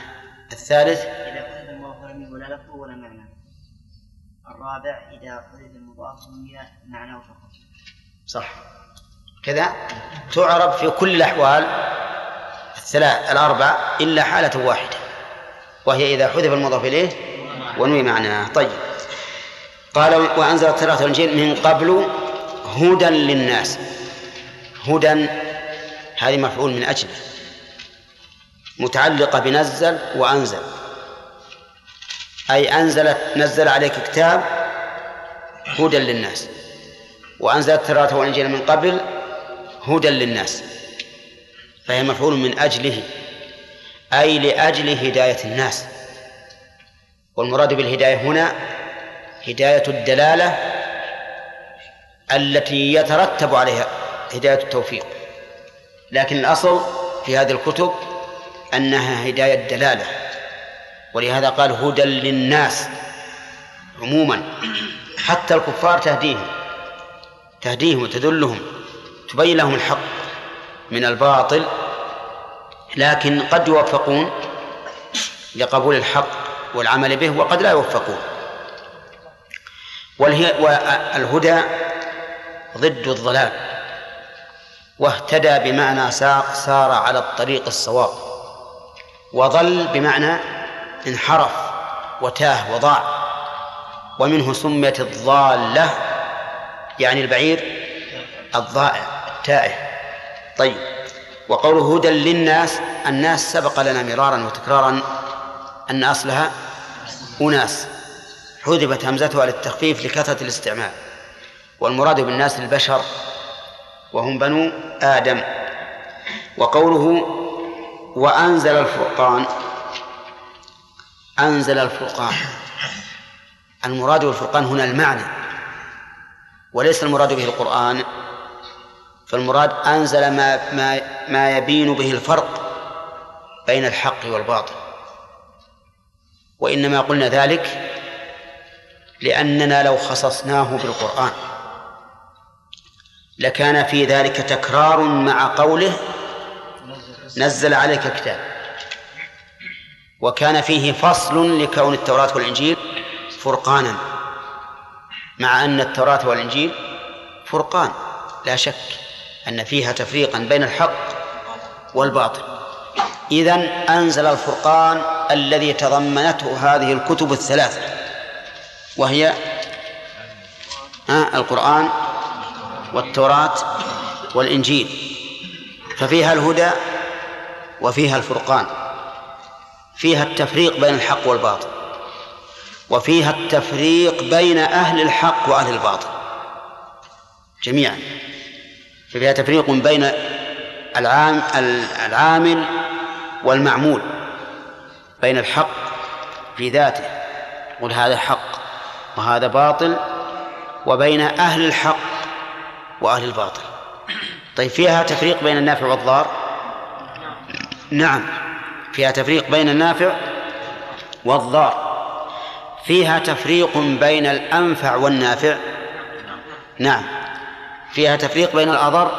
الثالث. إذا حذف المضاف ولم يكن لا لفظه ولا معنى. الرابع إذا حذف المضاف ونوي معناه فقط. صح. كذا تعرب في كل الأحوال الثلاث الأربع إلا حالة واحدة وهي إذا حذف المضاف إليه ونوي معناه. طيب. قال وأنزل التوراة والإنجيل من قبل هدى للناس. هدى هذه مفعول من أجله متعلقة بنزل وأنزل. أي أنزلت نزل عليك كتاب هدى للناس. وأنزل التوراة والإنجيل من قبل هدى للناس فهي مفعول من أجله أي لأجل هداية الناس. والمراد بالهداية هنا هداية الدلالة التي يترتب عليها هداية التوفيق. لكن الأصل في هذه الكتب أنها هداية دلالة ولهذا قال هدى للناس عموما. حتى الكفار تهديهم تهديهم وتدلهم تبين لهم الحق من الباطل لكن قد يوفقون لقبول الحق والعمل به وقد لا يوفقون. والهدى ضد الضلال واهتدى بمعنى سار, سار على الطريق الصواب وضل بمعنى انحرف وتاه وضاع ومنه سميت الضالة يعني البعير الضائع. التائه طيب. وقوله هدى للناس الناس سبق لنا مرارا وتكرارا أن أصلها أناس. حذفت همزتها للتخفيف لكثرة الاستعمال. والمراد بالناس البشر وهم بنو آدم. وقوله وأنزل الفرقان أنزل الفرقان. المراد بالفرقان هنا المعنى وليس المراد به القرآن. فالمراد أنزل ما ما ما يبين به الفرق بين الحق والباطل. وإنما قلنا ذلك لأننا لو خصصناه بالقرآن لكان في ذلك تكرار مع قوله نزل عليك كتاب وكان فيه فصل لكون التوراة والإنجيل فرقانا مع أن التوراة والإنجيل فرقان لا شك. أن فيها تفريقا بين الحق والباطل. إذن أنزل الفرقان الذي تضمنته هذه الكتب الثلاثة وهي القرآن والتوراة والإنجيل. ففيها الهدى وفيها الفرقان. فيها التفريق بين الحق والباطل وفيها التفريق بين أهل الحق وأهل الباطل جميعا. ففيها تفريق بين العام العامل والمعمول بين الحق في ذاته قل هذا حق وهذا باطل وبين أهل الحق وأهل الباطل. طيب فيها تفريق بين النافع والضار؟ نعم فيها تفريق بين النافع والضار. فيها تفريق بين الأنفع والنافع؟ نعم. فيها تفريق بين الأضر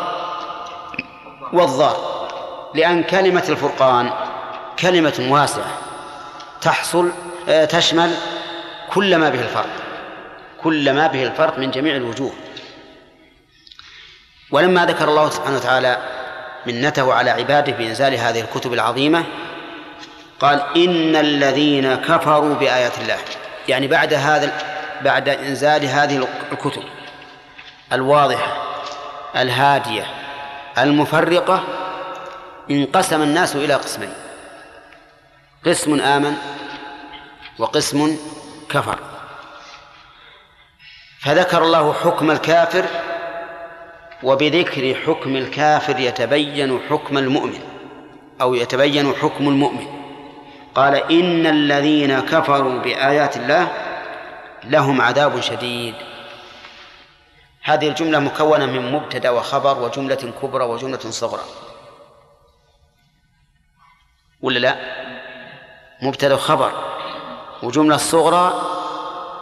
والضار. لأن كلمة الفرقان كلمة واسعة تحصل آه، تشمل كل ما به الفرق كل ما به الفرق من جميع الوجوه. ولما ذكر الله سبحانه وتعالى منته على عباده بإنزال هذه الكتب العظيمة قال إن الذين كفروا بآيات الله يعني بعد هذا بعد إنزال هذه الكتب الواضحة الهادية المفرقة انقسم الناس إلى قسمين. قسم آمن وقسم كفر. فذكر الله حكم الكافر وبذكر حكم الكافر يتبين حكم المؤمن أو يتبين حكم المؤمن. قال إن الذين كفروا بآيات الله لهم عذاب شديد. هذه الجملة مكونة من مبتدأ وخبر وجملة كبرى وجملة صغرى. ولا لا؟ مبتدأ وخبر وجملة صغرى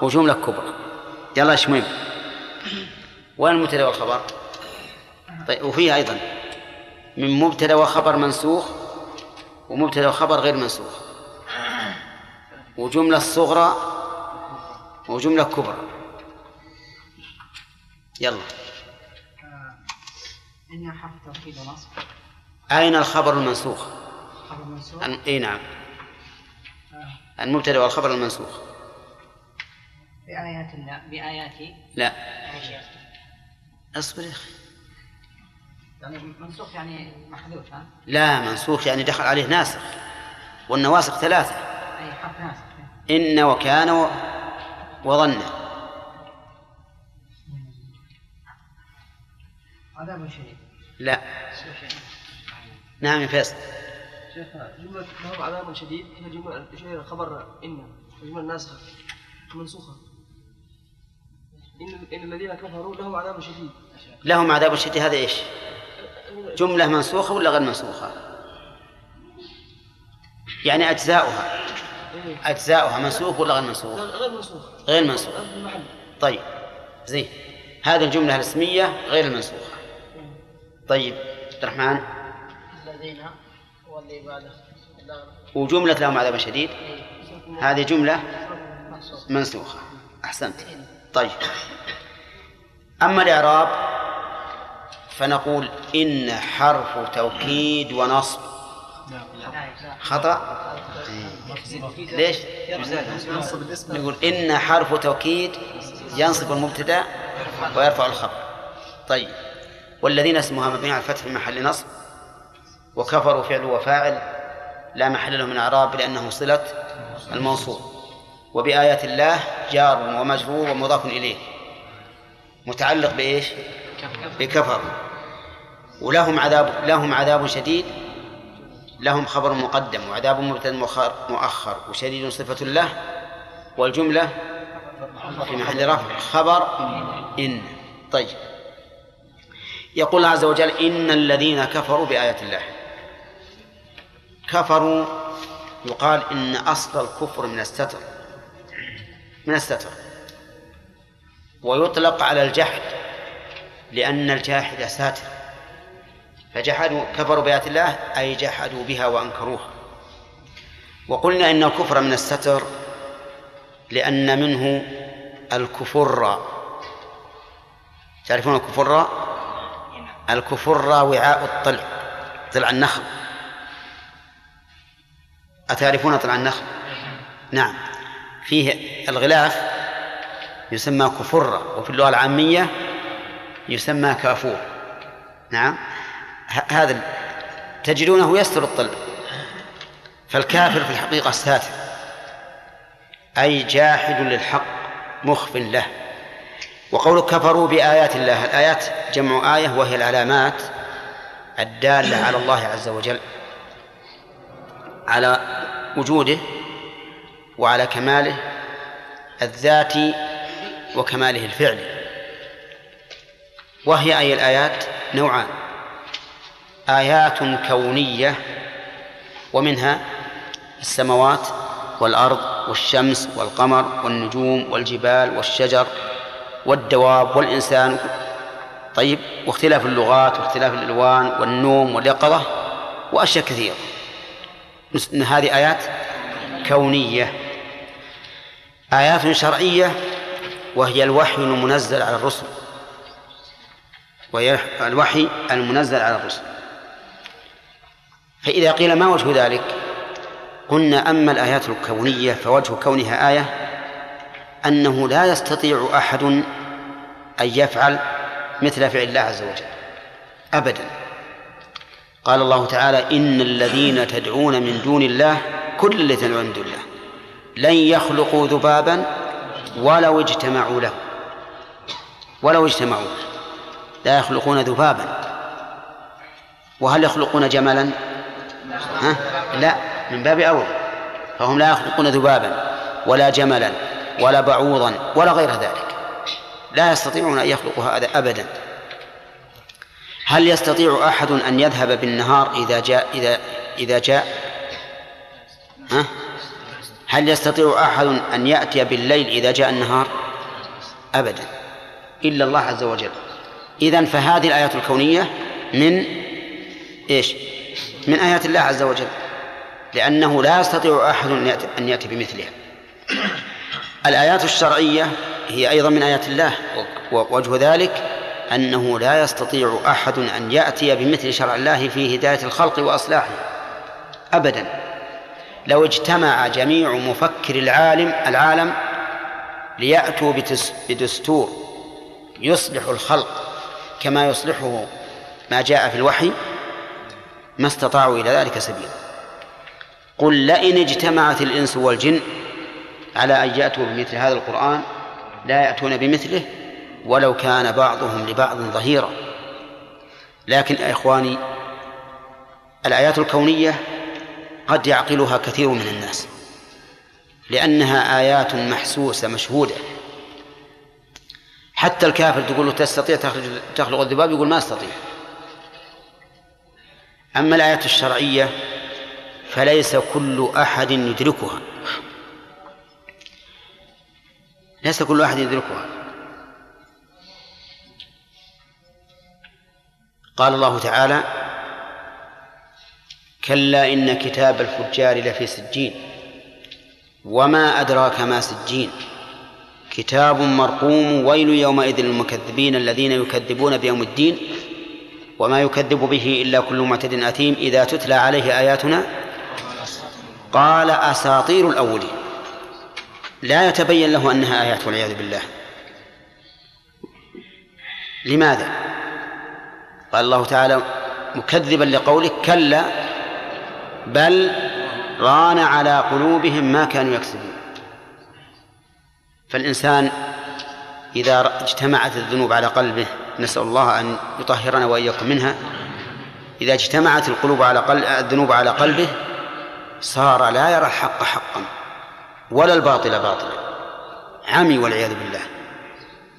وجملة كبرى. يلا إيش مهم؟ وين المبتدأ والخبر طيب وفيه أيضا من مبتدأ وخبر منسوخ ومبتدأ وخبر غير منسوخ. وجملة صغرى وجملة كبرى. يلا. إنها حرف توكيد ونصب أين الخبر المنسوخ؟ خبر منصوب أن- أي نعم. المبتدأ والخبر المنسوخ. بآيات الله بآيات لا. اصبر يا أخي. يعني منسوخ يعني محذوف ها؟ لا منسوخ يعني دخل عليه ناسخ. والنواسخ ثلاثة. أي حرف ناسخ. إن وكان وظن. عذاب شديد لا. نعم يا فيصل. شيخ جملة لهم عذاب شديد؟ هي جملة خبر إن الجملة الناسخة منسوخة. إن إن الذين كفروا لهم عذاب شديد. لهم عذاب شديد هذا إيش؟ جملة منسوخة ولا غير منسوخة؟ يعني أجزاؤها. إيه. أجزاؤها منسوخ ولا غير منسوخ؟ غير منسوخ. غير منسوخ. طيب زين. هذه الجملة الاسمية غير المنسوخة طيب عبد الرحمن. الذين واللي بعده وجملة لهم عذاب شديد؟ هذه جملة منسوخة. أحسنت. طيب. أما الإعراب فنقول إن حرف توكيد ونصب. خطأ؟ ليش؟ نقول إن حرف توكيد ينصب المبتدأ ويرفع الخبر. طيب. والذين اسمها مبني على الفتح في محل نصب وكفروا فعل وفاعل لا محل له من إعراب لأنه صلة الموصول وبآيات الله جار ومجرور ومضاف إليه. متعلق بإيش؟ بكفر. ولهم عذاب لهم عذاب شديد لهم خبر مقدم وعذاب مؤخر, مؤخر وشديد صفة له والجملة في محل رفع خبر إن. طيب. يقول عز وجل إن الذين كفروا بآيات الله. كفروا يقال إن أصل الكفر من الستر. من الستر. ويطلق على الجحد لأن الجاحد ساتر. فجحدوا كفروا بآيات الله أي جحدوا بها وأنكروها. وقلنا إن الكفر من الستر لأن منه الكفر. تعرفون الكفر؟ الكفر وعاء الطلع طلع النخل. أتعرفون طلع النخل؟ نعم. فيه الغلاف يسمى كفرة وفي اللغة العامية يسمى كافور. نعم. هذا تجدونه يستر الطلع. فالكافر في الحقيقة ساتر أي جاحد للحق مخف له. وقول كفروا بآيات الله. الآيات جمع آية وهي العلامات الدالة على الله عز وجل على وجوده وعلى كماله الذاتي وكماله الفعلي. وهي أي الآيات؟ نوعان. آيات كونية ومنها السماوات والأرض والشمس والقمر والنجوم والجبال والشجر والدواب والإنسان. طيب واختلاف اللغات واختلاف الألوان والنوم واليقظة وأشياء كثيرة. هذه آيات كونية. آيات شرعية وهي الوحي المنزل على الرسل. وهي الوحي المنزل على الرسل. فإذا قيل ما وجه ذلك؟ قلنا أما الآيات الكونية فوجه كونها آية أنه لا يستطيع أحد أن يفعل مثل فعل الله عز وجل. أبدا. قال الله تعالى إن الذين تدعون من دون الله كل الذين تدعون من دون الله. لن يخلقوا ذبابا ولو اجتمعوا له. ولو اجتمعوا. لا يخلقون ذبابا. وهل يخلقون جملا؟ ها؟ لا من باب أول. فهم لا يخلقون ذبابا ولا جملا. ولا بعوضا ولا غير ذلك. لا يستطيعون أن يخلقوا هذا أبدا. هل يستطيع أحد أن يذهب بالنهار إذا جاء إذا إذا جاء؟ ها؟ هل يستطيع أحد أن يأتي بالليل إذا جاء النهار؟ أبدا. إلا الله عز وجل. إذن فهذه الآيات الكونية من إيش؟ من آيات الله عز وجل. لأنه لا يستطيع أحد أن يأتي بمثلها. الآيات الشرعية هي أيضا من آيات الله ووجه ذلك أنه لا يستطيع أحد أن يأتي بمثل شرع الله في هداية الخلق وأصلاحه أبدا. لو اجتمع جميع مفكر العالم العالم ليأتوا بدستور يصلح الخلق كما يصلحه ما جاء في الوحي ما استطاعوا إلى ذلك سبيلا. قل لئن اجتمعت الإنس والجن على أن يأتوا بمثل هذا القرآن لا يأتون بمثله ولو كان بعضهم لبعض ظهيرا. لكن يا إخواني الآيات الكونية قد يعقلها كثير من الناس لأنها آيات محسوسة مشهودة. حتى الكافر تقول له تستطيع تخلق الذباب؟ يقول ما أستطيع. أما الآيات الشرعية فليس كل أحد يدركها. ليس كل أحد يدركها. قال الله تعالى كلا إن كتاب الفجار لفي سجين وما أدراك ما سجين. كتاب مرقوم ويل يومئذ للمكذبين الذين يكذبون بيوم الدين وما يكذب به إلا كل معتد أثيم. إذا تتلى عليه آياتنا قال أساطير الأولين. لا يتبين له أنها آيات والعياذ بالله. لماذا؟ قال الله تعالى مكذبا لقوله كلا بل ران على قلوبهم ما كانوا يكسبون فالإنسان إذا اجتمعت الذنوب على قلبه نسأل الله أن يطهرنا وإياكم منها. إذا اجتمعت القلوب على قلب الذنوب على قلبه صار لا يرى الحق حقا. ولا الباطل باطلا. عمي والعياذ بالله.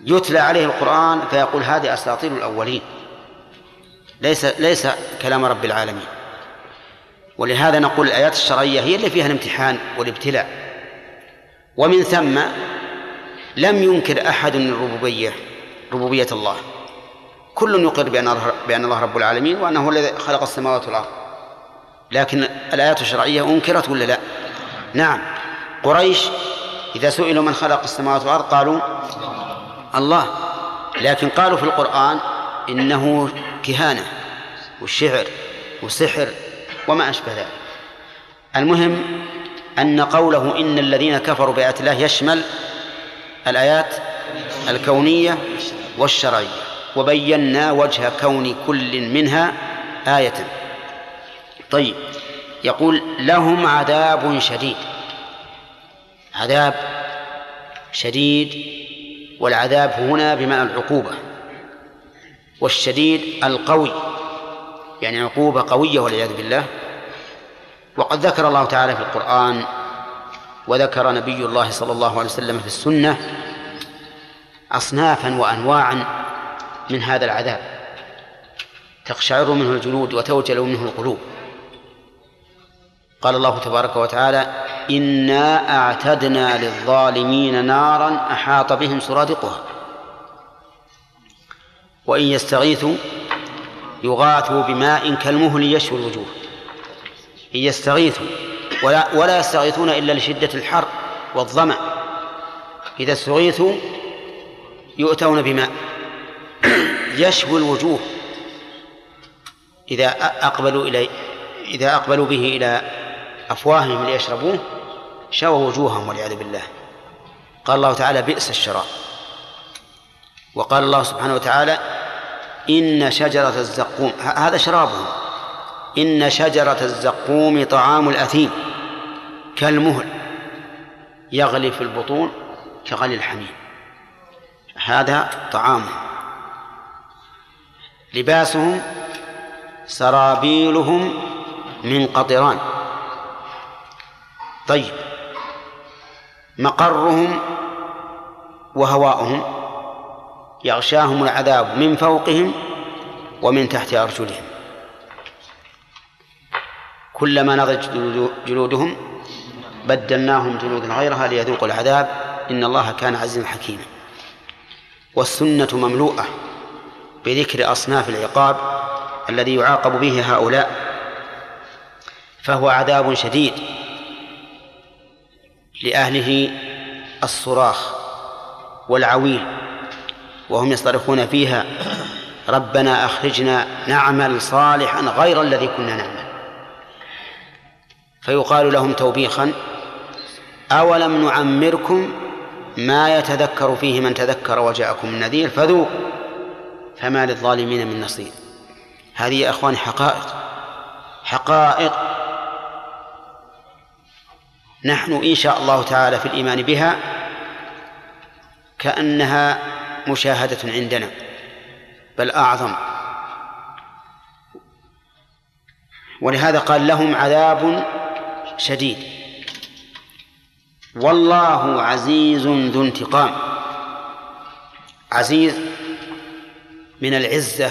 يتلى عليه القرآن فيقول هذه أساطير الأولين. ليس ليس كلام رب العالمين. ولهذا نقول الآيات الشرعية هي اللي فيها الامتحان والابتلاء. ومن ثم لم ينكر أحد الربوبية ربوبية الله. كل يقر بأن بأن الله رب العالمين وأنه الذي خلق السماوات والأرض. لكن الآيات الشرعية أنكرت ولا لا؟ نعم. قريش إذا سئلوا من خلق السماوات والأرض قالوا الله. لكن قالوا في القرآن إنه كهانة والشعر وسحر وما أشبه ذلك. المهم أن قوله إن الذين كفروا بآيات الله يشمل الآيات الكونية والشرعية. وبينا وجه كون كل منها آية. طيب يقول لهم عذاب شديد. عذاب شديد والعذاب هنا بمعنى العقوبة والشديد القوي يعني عقوبة قوية والعياذ بالله. وقد ذكر الله تعالى في القرآن وذكر نبي الله صلى الله عليه وسلم في السنة أصنافا وأنواعا من هذا العذاب تقشعر منه الجلود وتوجل منه القلوب. قال الله تبارك وتعالى إنا أعتدنا للظالمين نارا أحاط بهم سرادقها وإن يستغيثوا يغاثوا بماء كالمهل يشوي الوجوه. إن يستغيثوا ولا, ولا يستغيثون إلا لشدة الحر والظمأ. إذا استغيثوا يؤتون بماء يشوي الوجوه. إذا أقبلوا إلي إذا أقبلوا به إلى أفواههم ليشربوه شووا وجوههم والعياذ بالله. قال الله تعالى بئس الشراب. وقال الله سبحانه وتعالى إن شجرة الزقوم هذا شرابهم. إن شجرة الزقوم طعام الأثيم كالمهل يغلي في البطون كغلي الحميم. هذا طعامهم. لباسهم سرابيلهم من قطران. طيب. مقرهم وهواؤهم يغشاهم العذاب من فوقهم ومن تحت أرجلهم. كلما نضج جلود- جلودهم بدلناهم جلودا غيرها ليذوقوا العذاب. إن الله كان عزيزا حكيما. والسنة مملوءة بذكر أصناف العقاب الذي يعاقب به هؤلاء فهو عذاب شديد. لأهله الصراخ والعويل وهم يصطرخون فيها ربنا أخرجنا نعمل صالحا غير الذي كنا نعمل. فيقال لهم توبيخا أولم نعمركم ما يتذكر فيه من تذكر وجاءكم النذير؟ فذوقوا فما للظالمين من نصير. هذه يا أخواني حقائق حقائق نحن إن شاء الله تعالى في الإيمان بها كأنها مشاهدة عندنا بل أعظم. ولهذا قال لهم عذاب شديد. والله عزيز ذو انتقام. عزيز من العزة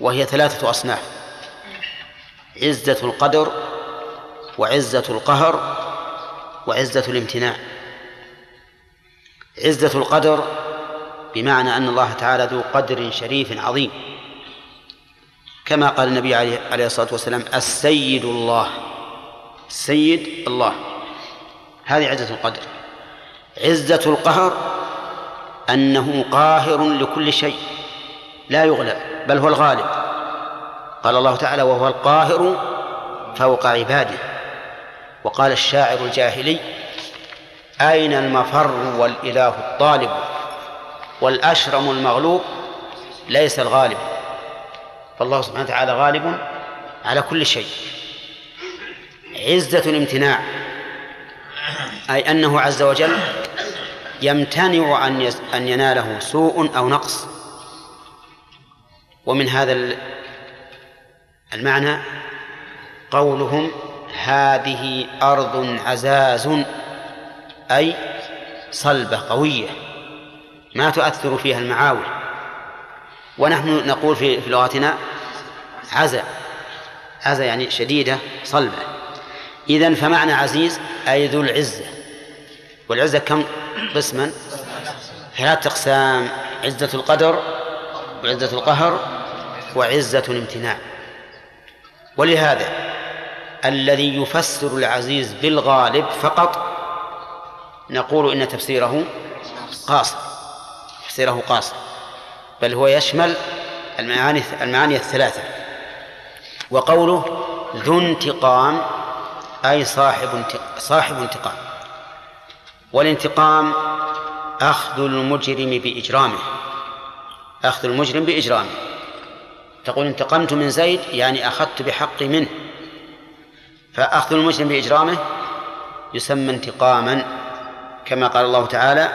وهي ثلاثة أصناف. عزة القدر وعزة القهر وعزة الامتناع. عزة القدر بمعنى أن الله تعالى ذو قدر شريف عظيم. كما قال النبي عليه الصلاة والسلام السيد الله. السيد الله. هذه عزة القدر. عزة القهر أنه قاهر لكل شيء لا يغلب بل هو الغالب. قال الله تعالى وهو القاهر فوق عباده. وقال الشاعر الجاهلي أين المفر والإله الطالب والأشرم المغلوب ليس الغالب؟ فالله سبحانه وتعالى غالب على كل شيء. عزة الامتناع أي أنه عز وجل يمتنع أن أن يناله سوء أو نقص. ومن هذا ال- المعنى قولهم هذه أرض عزاز أي صلبة قوية ما تؤثر فيها المعاول. ونحن نقول في لغتنا عزا عزا يعني شديدة صلبة. إذن فمعنى عزيز أي ذو العزة. والعزة كم قسما؟ ثلاثة أقسام عزة القدر وعزة القهر وعزة الامتناع. ولهذا الذي يفسر العزيز بالغالب فقط. نقول إن تفسيره قاصر تفسيره قاصر بل هو يشمل المعاني المعاني الثلاثة. وقوله ذو انتقام أي صاحب صاحب انتقام. والانتقام أخذ المجرم بإجرامه أخذ المجرم بإجرامه. تقول انتقمت من زيد يعني أخذت بحقي منه. فأخذ المجرم بإجرامه يسمى انتقاما كما قال الله تعالى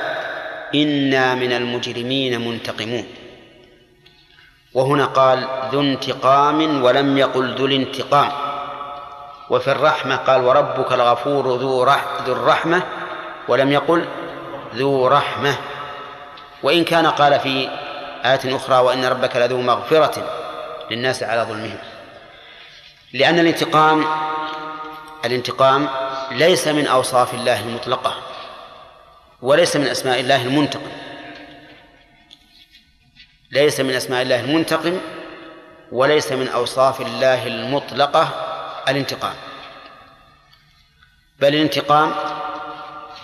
إنا من المجرمين منتقمون. وهنا قال ذو انتقام ولم يقل ذو الانتقام. وفي الرحمة قال وربك الغفور ذو رح ذو الرحمة ولم يقل ذو رحمة. وإن كان قال في آية أخرى وإن ربك لذو مغفرة للناس على ظلمهم. لأن الانتقام الانتقام ليس من أوصاف الله المطلقة وليس من أسماء الله المنتقم. ليس من أسماء الله المنتقم وليس من أوصاف الله المطلقة الانتقام. بل الانتقام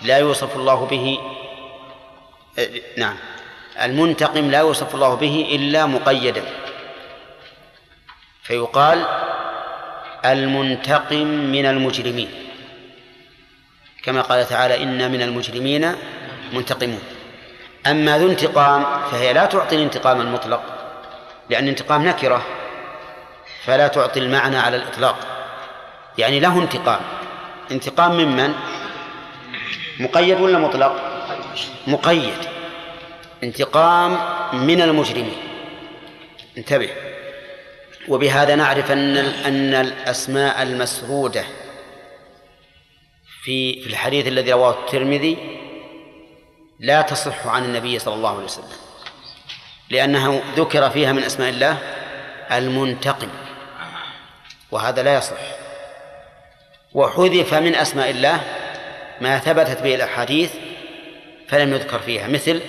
لا يوصف الله به آه، نعم. المنتقم لا يوصف الله به إلا مقيدا. فيقال المنتقم من المجرمين. كما قال تعالى إن من المجرمين منتقمون. أما ذو انتقام فهي لا تعطي الانتقام المطلق لأن انتقام نكرة فلا تعطي المعنى على الإطلاق. يعني له انتقام. انتقام ممن مقيد ولا مطلق؟ مقيد. انتقام من المجرمين. انتبه. وبهذا نعرف أن أن الأسماء المسرودة في في الحديث الذي رواه الترمذي لا تصح عن النبي صلى الله عليه وسلم لأنه ذكر فيها من أسماء الله المنتقم وهذا لا يصح. وحذف من أسماء الله ما ثبتت به الأحاديث فلم يذكر فيها مثل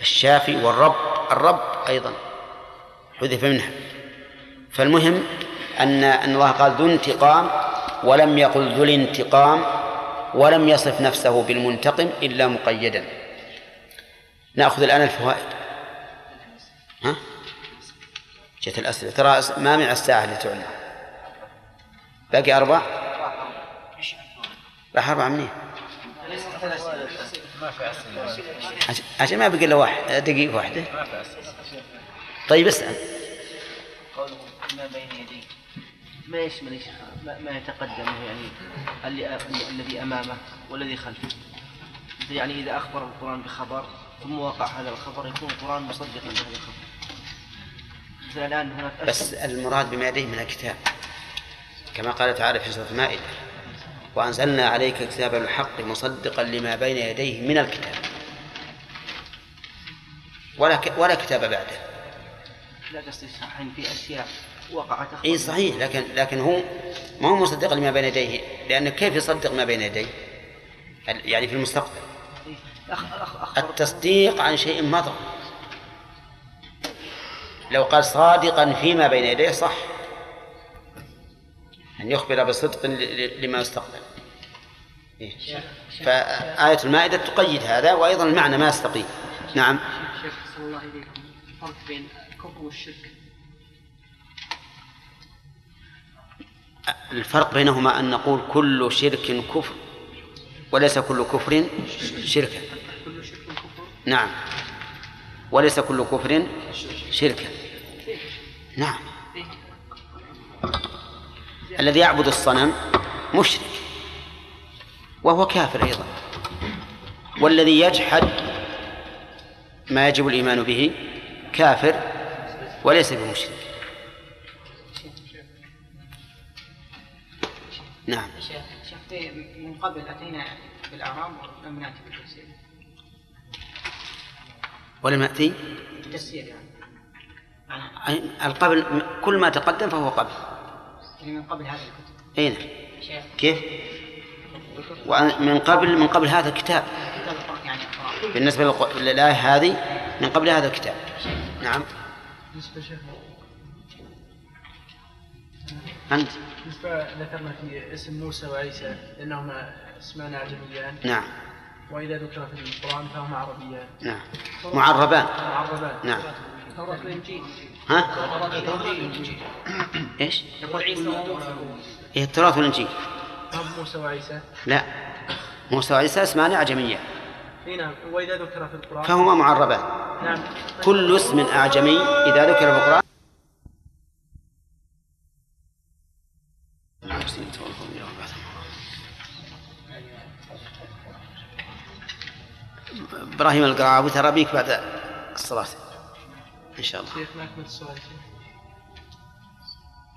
الشافي والرب الرب أيضا حذف منها. فالمهم أن أن الله قال ذو انتقام ولم يقل ذو الانتقام ولم يصف نفسه بالمنتقم إلا مقيدا. نأخذ الآن الفوائد. ها؟ جت الأسئلة. ترى ما مع الساعة اللي تعلم باقي أربع؟ راح أربع منين؟ عشان- ما بقي إلا واحد. دقيقة واحدة. طيب اسأل. ما بين يديه ما يشمل ما, ما يتقدمه يعني الذي أمامه والذي خلفه. يعني إذا أخبر القرآن بخبر ثم وقع هذا الخبر يكون القرآن مصدقا لهذا الخبر. مثل الآن هناك بس المراد بما يديه من الكتاب. كما قال تعالى في سورة المائدة وأنزلنا عليك كتابا الحق مصدقا لما بين يديه من الكتاب. ولا ك... ولا كتاب بعده. لا قصدي في أشياء وقعت إي صحيح لكن لكن هو ما هو مصدق لما بين يديه لأنه كيف يصدق ما بين يديه؟ يعني في المستقبل. التصديق عن شيء مضى لو قال صادقا فيما بين يديه صح. أن يخبر بصدق لما يستقبل. فآية المائدة تقيد هذا وأيضا المعنى ما يستقيم. نعم. شيخ صلى الله إليكم الفرق بين الكفر والشرك. الفرق بينهما أن نقول كل شرك كفر وليس كل كفر شركا نعم. وليس كل كفر شركا نعم. الذي يعبد الصنم مشرك وهو كافر أيضا. والذي يجحد ما يجب الإيمان به كافر وليس بمشرك. نعم. شيخ شيخ من قبل أتينا بالاعراب ولم نأتي بالتفسير. ولم يأتي التفسير يعني. القبل كل ما تقدم فهو قبل. يعني من قبل هذه الكتب. أي نعم. كيف؟ ومن قبل من قبل هذا الكتاب. يعني للق- للآية هذه من قبل هذا الكتاب. نعم. بالنسبة شيخ. أنت. بالنسبة ذكرنا في اسم موسى وعيسى لأنهما اسمان أعجميان نعم. وإذا ذكر في القرآن فهما عربيان. نعم. معربان. معربان. نعم. توراة الإنجيل. ها؟ إيش؟ يقول عيسى وموسى إيه التراث والإنجيل هم موسى وعيسى؟ لا. موسى وعيسى اسمان أعجميان اي نعم. وإذا ذكر في القرآن؟ فهما معربان. نعم. كل اسم أعجمي إذا ذكر في القرآن إبراهيم القرعاوي ترى بيك بعد الصلاة إن شاء الله شيخ ما أكمل السؤال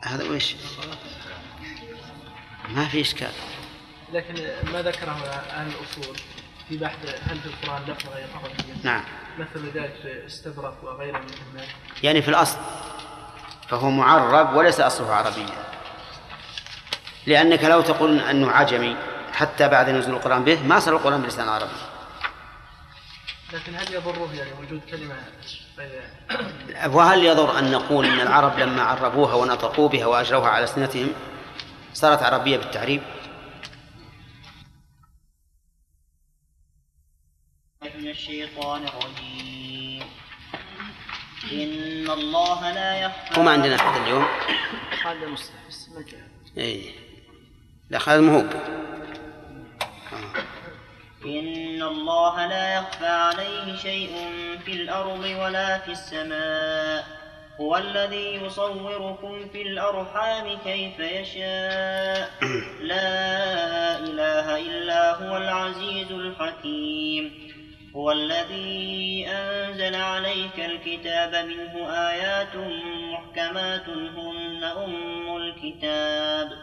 هذا وش؟ ما في إشكال لكن ما ذكره أهل الأصول في بحث هل في القرآن لفظ غير عربية نعم. مثل ذلك في استبرق وغيره من يعني في الأصل فهو معرب وليس أصله عربيا. لأنك لو تقول أنه عجمي حتى بعد نزول القرآن به ما صار القرآن بلسان عربي. لكن هل يضره يعني وجود كلمة وهل يضر أن نقول أن العرب لما عربوها ونطقوا بها وأجروها على ألسنتهم صارت عربية بالتعريب؟ من الشيطان الرجيم. إن الله لا يخفى وما عندنا أحد اليوم. هذا مصلح بس ما جاء إيه. لا هذا مهوب إن الله لا يخفى عليه شيء في الأرض ولا في السماء. هو الذي يصوركم في الأرحام كيف يشاء. لا إله إلا هو العزيز الحكيم. هو الذي أنزل عليك الكتاب منه آيات محكمات هن أم الكتاب.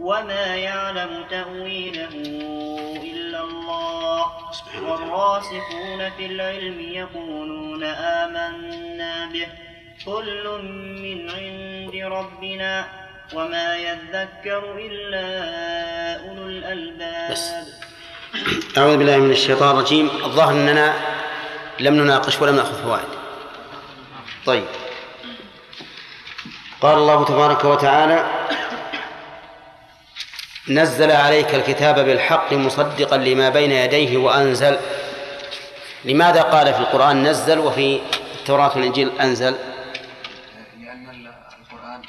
وما يعلم تأويله إلا الله. والراسخون في العلم يقولون آمنا به. كل من عند ربنا وما يذكر إلا أولو الألباب. بس. أعوذ بالله من الشيطان الرجيم. الظاهر أننا لم نناقش ولم نأخذ فوائد. طيب. قال الله تبارك وتعالى نزل عليك الكتاب بالحق مصدقا لما بين يديه وأنزل. لماذا قال في القرآن نزل وفي التوراة والإنجيل أنزل؟ لأن ال- القرآن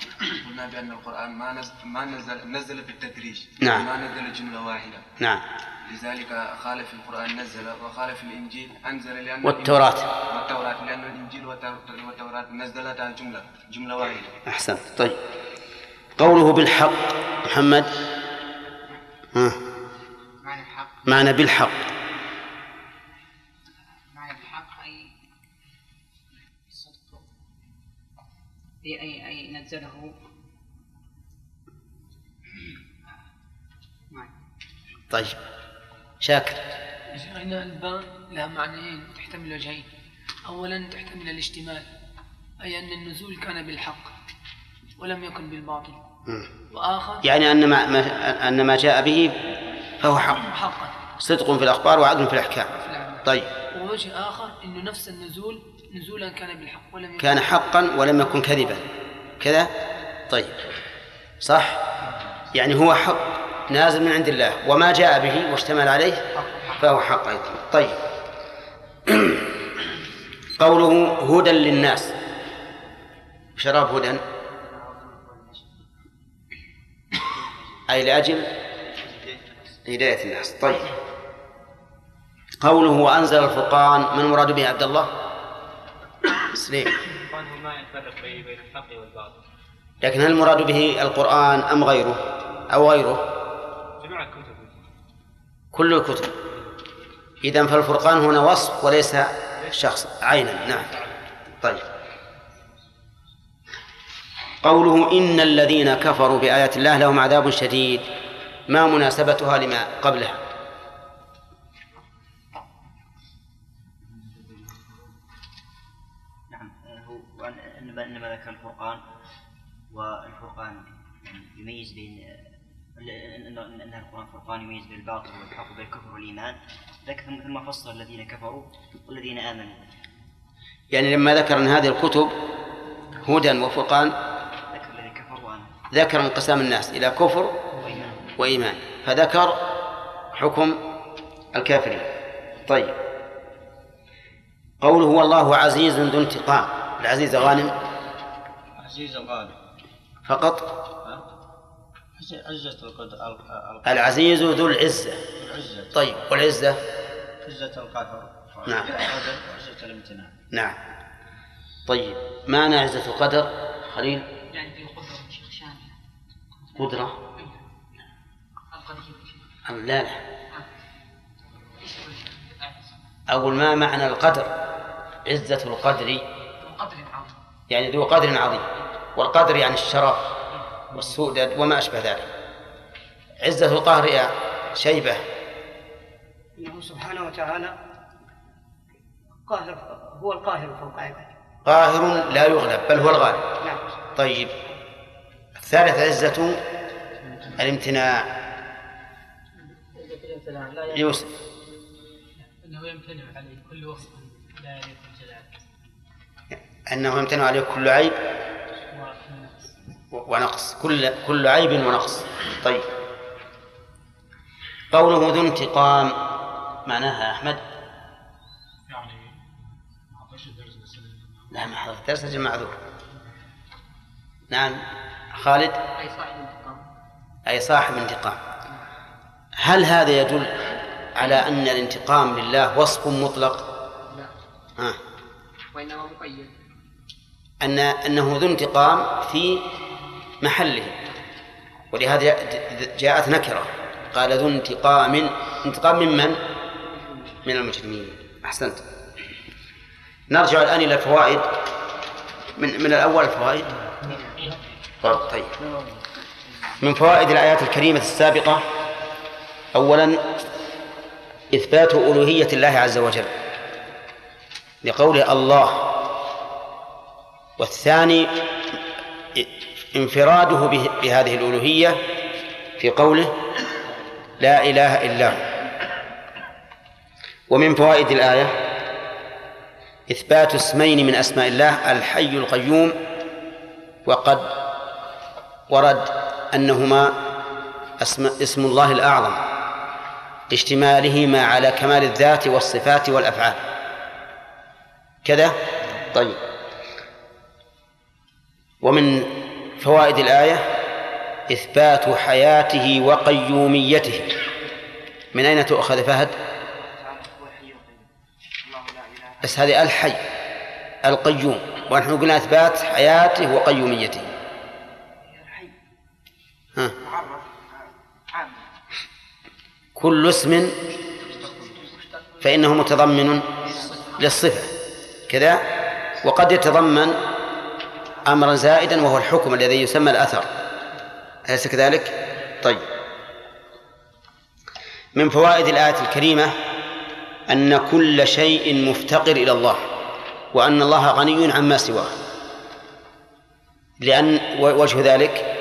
قلنا بأن القرآن ما نزل ما نزل نزل بالتدريج نعم. ما نزل جملة واحدة. نعم. لذلك قال في القرآن نزل وقال في الإنجيل أنزل لأن والتوراة. والتوراة لأن الإنجيل والتو- والتوراة نزلتا جملة جملة واحدة. أحسنت. طيب. قوله بالحق محمد ها معنى الحق معنى بالحق معنى الحق أي الصدق أي أي أي نزله. طيب شاكر إن الباء لها معنيين تحتمل وجهين أولا تحتمل الاشتمال أي أن النزول كان بالحق ولم يكن بالباطل. وآخر؟ يعني أن ما, ما أن ما جاء به فهو حق. حقا صدق في الأخبار وعدل في الأحكام. طيب. ووجه آخر أنه نفس النزول نزولا كان بالحق ولم يكن كان حقا ولم يكن كذبا. كذا؟ طيب. صح؟ يعني هو حق نازل من عند الله. وما جاء به واشتمل عليه فهو حق أيضا. طيب. قوله هدى للناس. شراب هدى. أي لأجل هداية الناس. طيب. قوله وأنزل الفرقان من المراد به عبد الله؟ سليم. القرآن هو ما يفرق بين الحق والباطل لكن هل المراد به القرآن أم غيره؟ أو غيره؟ جميع الكتب كل الكتب. إذا فالفرقان هنا وصف وليس شخص عينا. نعم. طيب. قوله إن الذين كفروا بآيات الله لهم عذاب شديد. ما مناسبتها لما قبلها؟ نعم هو إنما ذكر الفرقان والفرقان يعني يميز بين أن القرآن فرقان يميز بين الباطل والحق وبين الكفر والإيمان. ذكر ثم- ثم فصل الذين كفروا والذين آمنوا. يعني لما ذكر أن هذه الكتب هدى وفرقان. ذكر انقسام الناس إلى كفر وإيمان. فذكر حكم الكافرين. طيب. قوله والله عزيز ذو انتقام. العزيز غانم عزيز الغالب فقط. عزة القدر العزيز ذو العزة. العزة. طيب. والعزة؟ عزة القهر نعم. وعزة الامتنان نعم. طيب معنى عزة القدر؟ خليل؟ يعني في القدرة قدرة؟ القديم لا لا. أقول ما معنى القدر؟ عزة القدر. قدر عظيم يعني ذو قدر عظيم. والقدر يعني الشرف والسؤدد وما أشبه ذلك. عزة القهر يا شيبة. إنه سبحانه وتعالى قاهر هو القاهر فوق عباده. قاهر لا يغلب بل هو الغالب. نعم. طيب الثالث عزة الامتناع. يوسف. إنه يمتنع عليه كل وصف لا يليق بالجلال. أنه يمتنع عليه كل عيب و- ونقص. كل كل عيب ونقص. طيب. قوله ذو انتقام معناها أحمد لا ما حضرت درس رجل معذور نعم. خالد؟ أي صاحب انتقام. أي صاحب انتقام. هل هذا يدل على أن الانتقام لله وصف مطلق؟ لا. آه. وإنما مقيد. أن أنه ذو انتقام في محله. ولهذا جاءت نكرة. قال ذو انتقام انتقام ممن؟ من المجرمين. أحسنت. نرجع الآن إلى الفوائد من من الأول الفوائد طيب من فوائد الآيات الكريمة السابقة أولا إثبات ألوهية الله عز وجل لقوله الله والثاني انفراده به- بهذه الألوهية في قوله لا إله إلا هو. ومن فوائد الآية إثبات اسمين من أسماء الله الحي القيوم وقد ورد أنهما اسم, اسم الله الأعظم لاشتمالهما على كمال الذات والصفات والأفعال. كذا؟ طيب. ومن فوائد الآية إثبات حياته وقيوميته. من أين تؤخذ فهد؟ بس هذه الحي القيوم ونحن قلنا إثبات حياته وقيوميته. ها. كل اسم فإنه متضمن للصفة. كذا؟ وقد يتضمن أمرا زائدا وهو الحكم الذي يسمى الأثر. أليس كذلك؟ طيب. من فوائد الآية الكريمة أن كل شيء مفتقر إلى الله وأن الله غني عما سواه. لأن وجه ذلك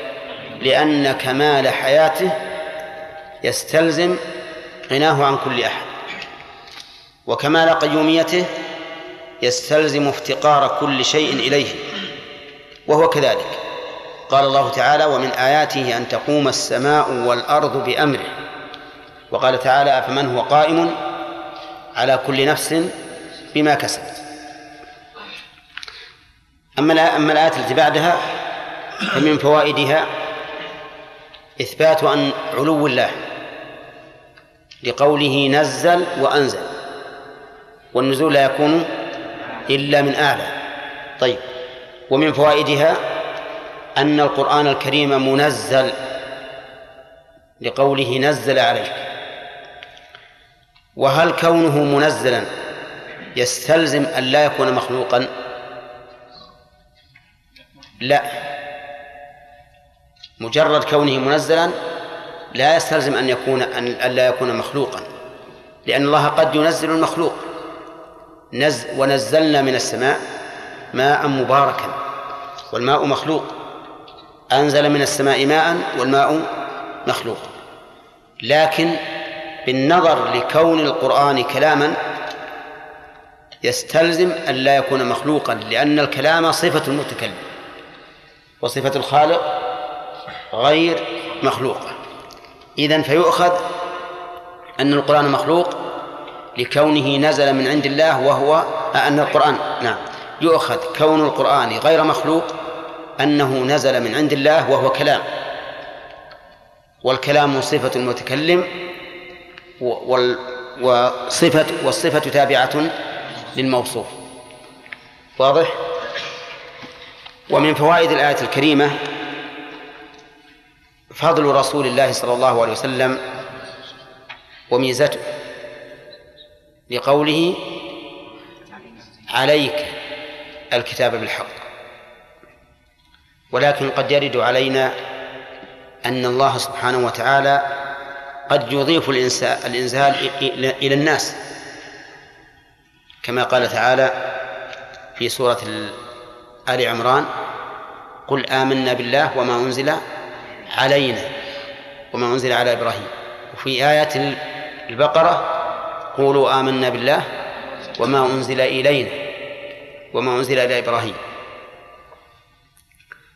لأن كمال حياته يستلزم غناه عن كل أحد. وكمال قيوميته يستلزم افتقار كل شيء إليه وهو كذلك. قال الله تعالى ومن آياته أن تقوم السماء والأرض بأمره. وقال تعالى أفمن هو قائم على كل نفس بما كسبت. أما أما الآية التي بعدها فمن فوائدها إثبات أن علو الله لقوله نزل وأنزل والنزول لا يكون إلا من أعلى. طيب ومن فوائدها أن القرآن الكريم منزل لقوله نزل عليك. وهل كونه منزلا يستلزم أن لا يكون مخلوقا؟ لا. مجرد كونه منزلا لا يستلزم أن يكون أن لا يكون مخلوقا لأن الله قد ينزل المخلوق. نز ونزلنا من السماء ماء مباركا والماء مخلوق. أنزل من السماء ماء والماء مخلوق. لكن بالنظر لكون القرآن كلاما يستلزم أن لا يكون مخلوقا لأن الكلام صفة المتكلم وصفة الخالق غير مخلوقة. إذن فيؤخذ أن القرآن مخلوق لكونه نزل من عند الله وهو أن القرآن نعم يؤخذ كون القرآن غير مخلوق أنه نزل من عند الله وهو كلام. والكلام صفة المتكلم وال وصفة والصفة تابعة للموصوف واضح؟ ومن فوائد الآية الكريمة فضل رسول الله صلى الله عليه وسلم وميزته لقوله عليك الكتاب بالحق ولكن قد يرد علينا أن الله سبحانه وتعالى قد يضيف الإنزال إلى الناس. كما قال تعالى في سورة آل عمران قل آمنا بالله وما أنزل علينا وما أنزل على إبراهيم. وفي آية البقرة قولوا آمنا بالله وما أنزل إلينا وما أنزل إلى إبراهيم.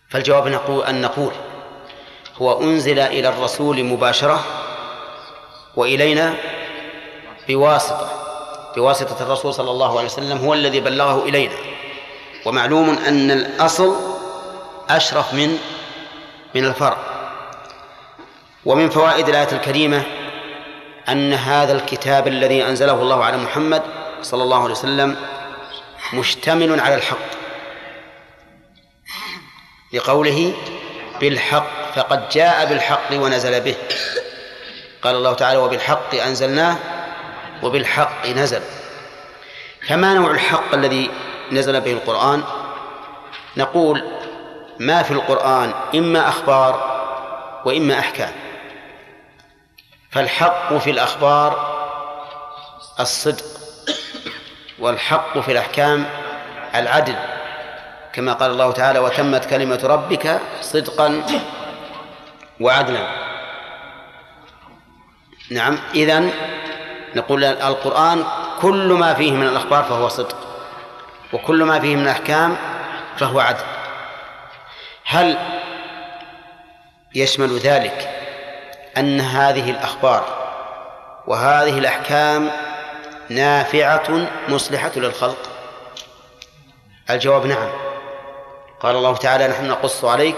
فالجواب نقول أن نقول هو أنزل إلى الرسول مباشرة وإلينا بواسطة. بواسطة الرسول صلى الله عليه وسلم هو الذي بلغه إلينا. ومعلوم أن الأصل أشرف من من الفرع. ومن فوائد الآية الكريمة أن هذا الكتاب الذي أنزله الله على محمد صلى الله عليه وسلم مشتمل على الحق. لقوله بالحق فقد جاء بالحق ونزل به. قال الله تعالى وبالحق أنزلناه وبالحق نزل. فما نوع الحق الذي نزل به القرآن؟ نقول ما في القرآن إما أخبار وإما أحكام. فالحق في الأخبار الصدق والحق في الأحكام العدل. كما قال الله تعالى وتمت كلمة ربك صدقا وعدلا. نعم إذن نقول القرآن كل ما فيه من الأخبار فهو صدق وكل ما فيه من الأحكام فهو عدل. هل يشمل ذلك أن هذه الأخبار وهذه الأحكام نافعة مصلحة للخلق؟ الجواب نعم. قال الله تعالى نحن نقص عليك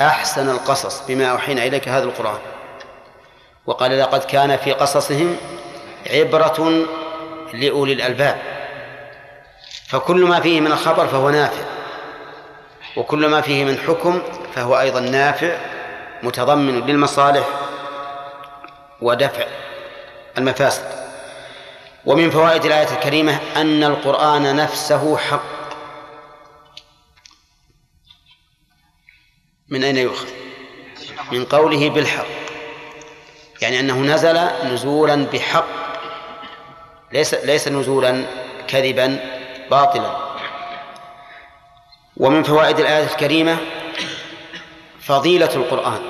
أحسن القصص بما أوحينا إليك هذا القرآن. وقال لقد كان في قصصهم عبرة لأولي الألباب. فكل ما فيه من الخبر فهو نافع وكل ما فيه من حكم فهو أيضا نافع متضمن للمصالح ودفع المفاسد. ومن فوائد الآية الكريمة أن القرآن نفسه حق. من أين يؤخذ؟ من قوله بالحق. يعني أنه نزل نزولا بحق ليس ليس نزولا كذبا باطلا. ومن فوائد الآية الكريمة فضيلة القرآن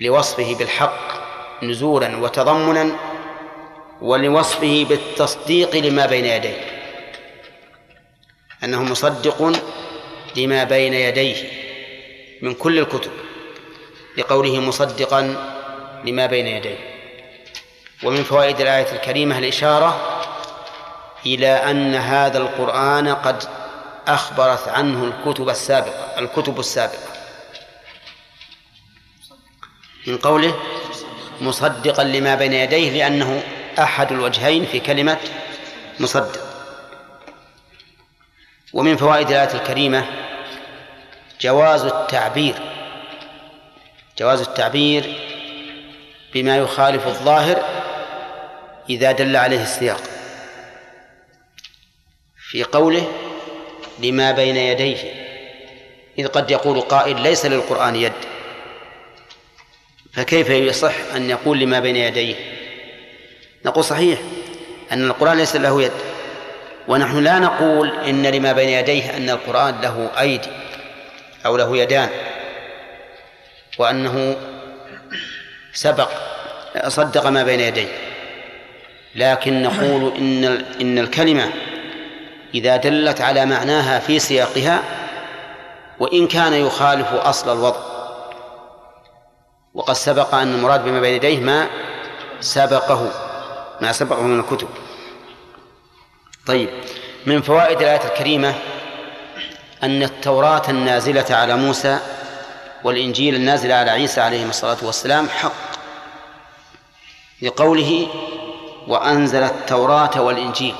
لوصفه بالحق نزولا وتضمنا ولوصفه بالتصديق لما بين يديه أنه مصدق لما بين يديه من كل الكتب. لقوله مصدقا لما بين يديه. ومن فوائد الآية الكريمة الإشارة إلى أن هذا القرآن قد أخبرت عنه الكتب السابقة الكتب السابقة. من قوله مصدقا لما بين يديه لأنه أحد الوجهين في كلمة مصدق. ومن فوائد الآية الكريمة جواز التعبير. جواز التعبير بما يخالف الظاهر إذا دل عليه السياق. في قوله لما بين يديه إذ قد يقول قائل ليس للقرآن يد. فكيف يصح أن يقول لما بين يديه؟ نقول صحيح أن القرآن ليس له يد ونحن لا نقول إن لما بين يديه أن القرآن له أيدي أو له يدان. وأنه سبق صدق ما بين يديه. لكن نقول إن إن الكلمة إذا دلت على معناها في سياقها وإن كان يخالف أصل الوضع. وقد سبق أن المراد بما بين يديه ما سبقه ما سبقه من الكتب. طيب من فوائد الآية الكريمة أن التوراة النازلة على موسى والإنجيل النازل على عيسى عليه الصلاة والسلام حق لقوله وأنزل التوراة والإنجيل.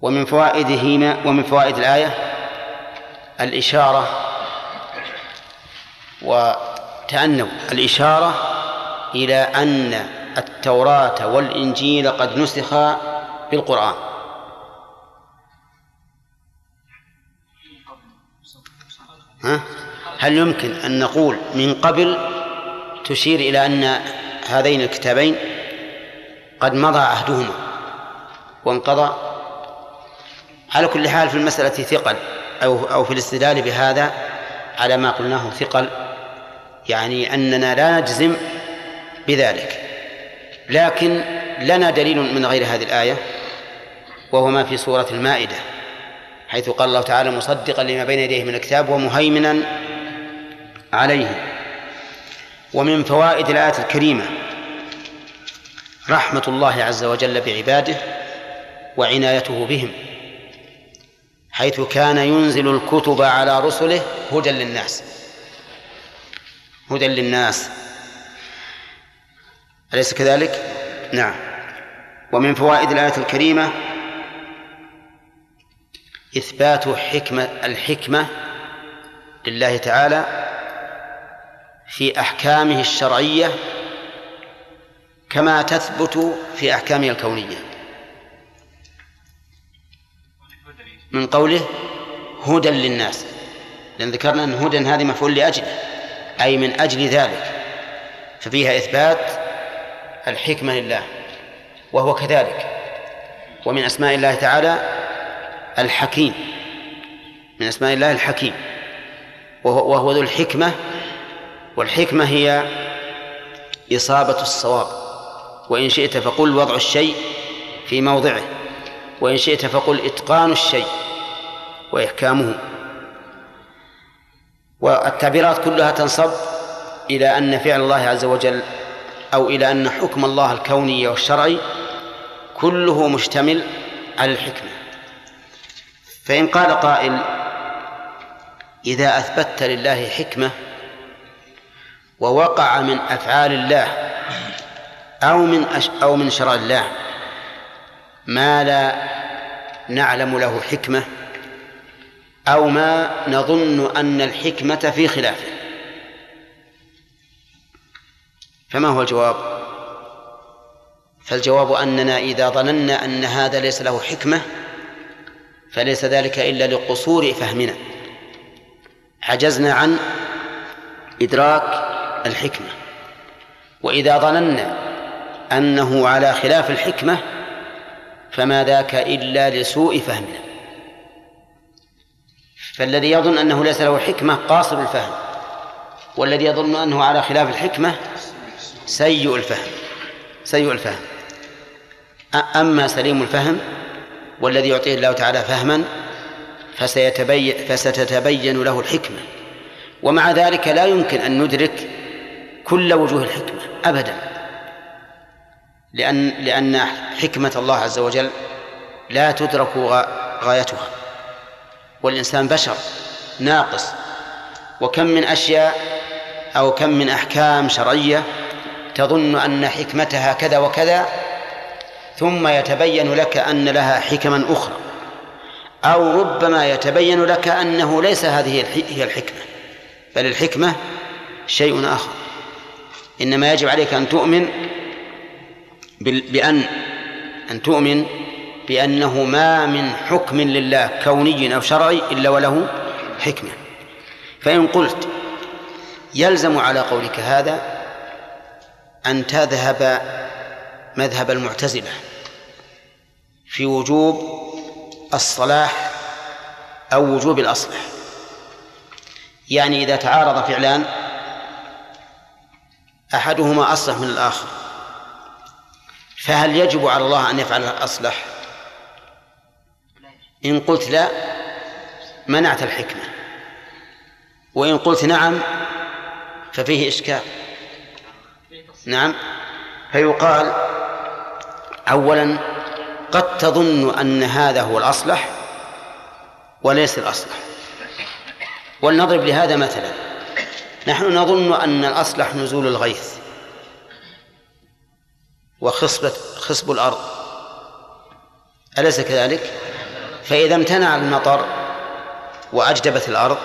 ومن فوائدهما ومن فوائد الآية الإشارة وتأنوا الإشارة إلى أن التوراة والإنجيل قد نسخا بالقرآن. ها؟ هل يمكن أن نقول من قبل تشير إلى أن هذين الكتابين قد مضى عهدهما وانقضى؟ على كل حال في المسألة ثقل أو أو في الاستدلال بهذا على ما قلناه ثقل يعني أننا لا نجزم بذلك. لكن لنا دليل من غير هذه الآية وهو ما في سورة المائدة. حيث قال الله تعالى مصدقا لما بين يديه من الكتاب ومهيمنا عليه. ومن فوائد الآية الكريمة رحمة الله عز وجل بعباده وعنايته بهم حيث كان ينزل الكتب على رسله هدى للناس. هدى للناس. أليس كذلك؟ نعم. ومن فوائد الآية الكريمة إثبات حكمة الحكمة لله تعالى في أحكامه الشرعية كما تثبت في أحكامه الكونية. من قوله هدى للناس لأن ذكرنا أن هدى هذه مفعول لأجله أي من أجل ذلك ففيها إثبات الحكمة لله وهو كذلك ومن أسماء الله تعالى الحكيم من أسماء الله الحكيم وهو, ذو الحكمة والحكمة هي إصابة الصواب وإن شئت فقل وضع الشيء في موضعه وإن شئت فقل إتقان الشيء وإحكامه. والتعبيرات كلها تنصب إلى أن فعل الله عز وجل أو إلى أن حكم الله الكوني والشرعي كله مشتمل على الحكمة. فإن قال قائل إذا أثبتت لله حكمة ووقع من أفعال الله أو من أش أو من شرع الله ما لا نعلم له حكمة أو ما نظن أن الحكمة في خلافه فما هو الجواب؟ فالجواب أننا إذا ظننا أن هذا ليس له حكمة فليس ذلك إلا لقصور فهمنا. عجزنا عن إدراك الحكمة. وإذا ظننا أنه على خلاف الحكمة فما ذاك إلا لسوء فهمنا. فالذي يظن أنه ليس له حكمة قاصر الفهم والذي يظن أنه على خلاف الحكمة سيء الفهم. سيء الفهم. أما سليم الفهم والذي يعطيه الله تعالى فهما فسيتبين فستتبين له الحكمة. ومع ذلك لا يمكن أن ندرك كل وجوه الحكمة أبدا. لأن لأن حكمة الله عز وجل لا تدرك غايتها. والإنسان بشر ناقص. وكم من أشياء أو كم من أحكام شرعية تظن أن حكمتها كذا وكذا ثم يتبين لك أن لها حكما أخرى أو ربما يتبين لك أنه ليس هذه هي الحكمة بل الحكمة شيء آخر. إنما يجب عليك أن تؤمن بأن أن تؤمن بأنه ما من حكم لله كوني أو شرعي إلا وله حكمة. فإن قلت يلزم على قولك هذا أن تذهب مذهب المعتزلة. في وجوب الصلاح أو وجوب الأصلح. يعني إذا تعارض فعلان أحدهما أصلح من الآخر. فهل يجب على الله أن يفعل الأصلح؟ إن قلت لا منعت الحكمة. وإن قلت نعم ففيه إشكال. نعم فيقال أولا قد تظن أن هذا هو الأصلح وليس الأصلح. ولنضرب لهذا مثلا. نحن نظن أن الأصلح نزول الغيث وخصبة خصب الأرض. أليس كذلك؟ فإذا امتنع المطر وأجدبت الأرض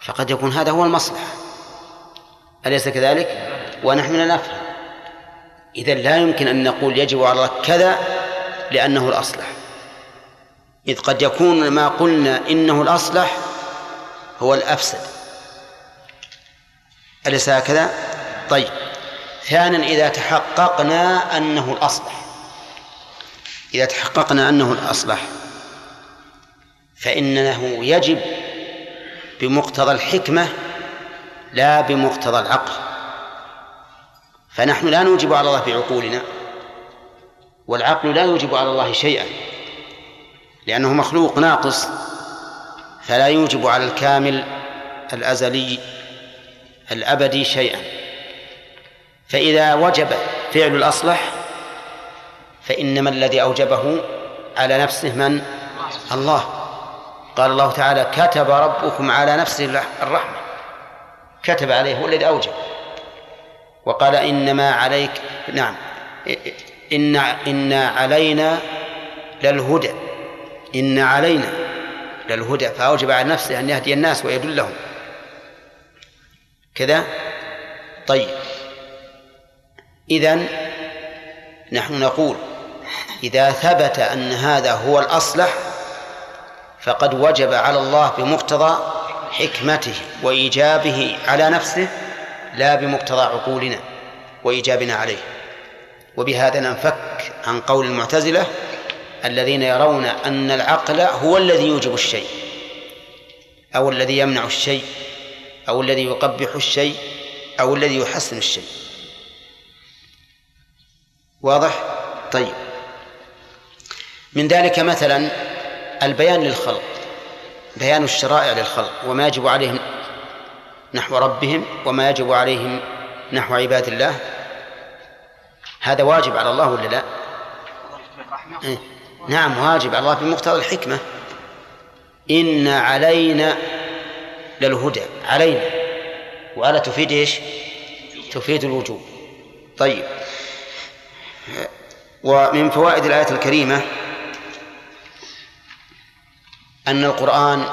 فقد يكون هذا هو المصلحة أليس كذلك؟ ونحن لا نفهم. إذا لا يمكن أن نقول يجب على الله كذا لأنه الأصلح. إذ قد يكون ما قلنا إنه الأصلح هو الأفسد. أليس هكذا؟ طيب. ثانيا إذا تحققنا أنه الأصلح. إذا تحققنا أنه الأصلح فإنه يجب بمقتضى الحكمة لا بمقتضى العقل. فنحن لا نوجب على الله بعقولنا والعقل لا يوجب على الله شيئا لأنه مخلوق ناقص فلا يوجب على الكامل الأزلي الأبدي شيئا. فإذا وجب فعل الأصلح فإنما الذي أوجبه على نفسه من؟ الله. قال الله تعالى كتب ربكم على نفسه الرحمة. كتب عليه هو الذي أوجب. وقال إنما عليك نعم إن إن علينا للهدى إن علينا للهدى فأوجب على نفسه أن يهدي الناس ويدلهم. كذا؟ طيب. إذن نحن نقول إذا ثبت أن هذا هو الأصلح فقد وجب على الله بمقتضى حكمته وإيجابه على نفسه لا بمقتضى عقولنا وإيجابنا عليه. وبهذا ننفك عن قول المعتزلة الذين يرون أن العقل هو الذي يوجب الشيء أو الذي يمنع الشيء أو الذي يقبح الشيء أو الذي يحسن الشيء. واضح؟ طيب. من ذلك مثلا البيان للخلق بيان الشرائع للخلق وما يجب عليهم نحو ربهم وما يجب عليهم نحو عباد الله هذا واجب على الله ولا لا؟ إيه؟ نعم واجب على الله بمقتضى الحكمة إن علينا للهدى علينا وعلى تفيد إيش؟ تفيد الوجوب طيب ومن فوائد الآية الكريمة أن القرآن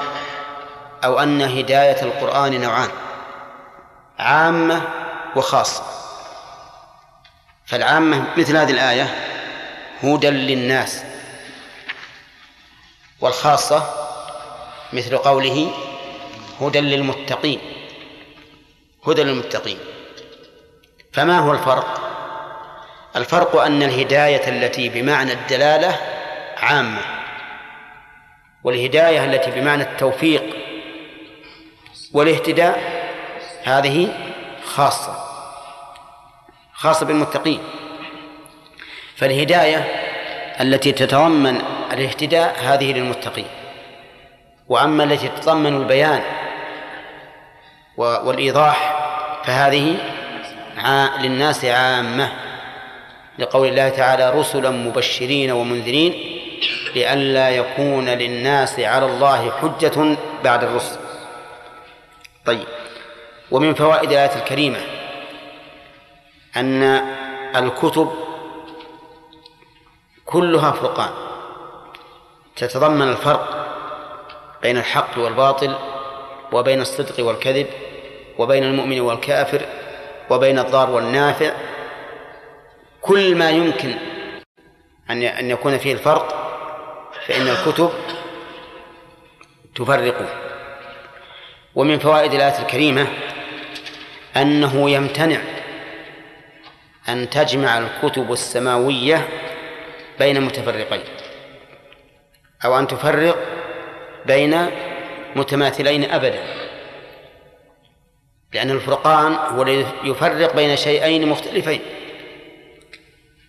أو أن هداية القرآن نوعان عامة وخاصة. فالعامة مثل هذه الآية هدى للناس والخاصة مثل قوله هدى للمتقين هدى للمتقين. فما هو الفرق؟ الفرق أن الهداية التي بمعنى الدلالة عامة والهداية التي بمعنى التوفيق والاهتداء هذه خاصة خاصة بالمتقين. فالهداية التي تتضمن الاهتداء هذه للمتقين. وأما التي تتضمن البيان والإيضاح فهذه للناس عامة. لقول الله تعالى رسلا مبشرين ومنذرين لئلا يكون للناس على الله حجة بعد الرسل. طيب. ومن فوائد الآية الكريمة أن الكتب كلها فرقان. تتضمن الفرق بين الحق والباطل وبين الصدق والكذب وبين المؤمن والكافر وبين الضار والنافع. كل ما يمكن أن أن يكون فيه الفرق فإن الكتب تفرقه ومن فوائد الآية الكريمة أنه يمتنع أن تجمع الكتب السماوية بين متفرقين أو أن تفرق بين متماثلين أبدا. لأن الفرقان هو الذي يفرق بين شيئين مختلفين.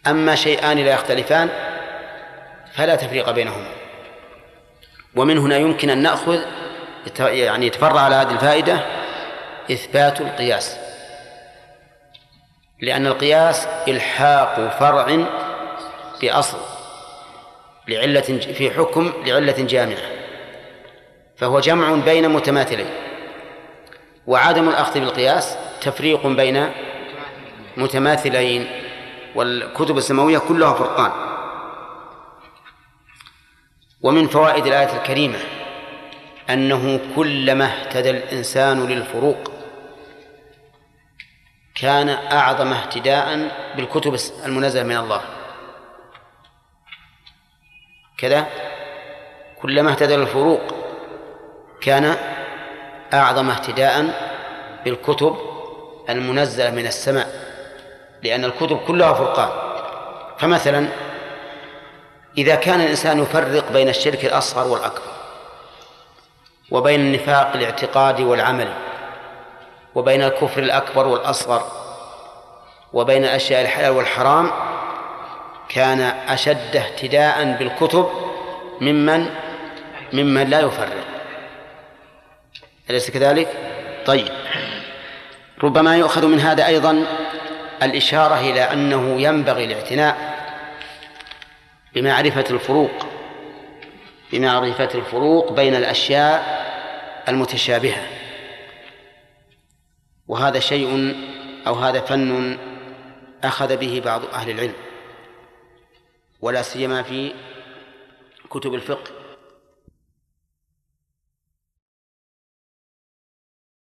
أما شيئان لا يختلفان فلا تفريق بينهما. ومن هنا يمكن أن نأخذ يعني يتفرع على هذه الفائدة إثبات القياس. لأن القياس إلحاق فرع بأصل لعلة في حكم لعلة جامعة فهو جمع بين متماثلين. وعدم الأخذ بالقياس تفريق بين متماثلين والكتب السماوية كلها فرقان. ومن فوائد الآية الكريمة أنه كلما اهتدى الإنسان للفروق كان أعظم اهتداء بالكتب المنزلة من الله. كذا كلما اهتدى للفروق كان أعظم اهتداء بالكتب المنزلة من السماء لأن الكتب كلها فرقان. فمثلا إذا كان الإنسان يفرق بين الشرك الأصغر والأكبر وبين النفاق الاعتقادي والعملي وبين الكفر الأكبر والأصغر وبين الأشياء الحلال والحرام كان أشد اهتداء بالكتب ممن ممن لا يفرق. أليس كذلك؟ طيب. ربما يؤخذ من هذا أيضا الإشارة إلى أنه ينبغي الاعتناء بمعرفة الفروق بمعرفة الفروق بين الأشياء المتشابهة. وهذا شيء أو هذا فن أخذ به بعض أهل العلم ولا سيما في كتب الفقه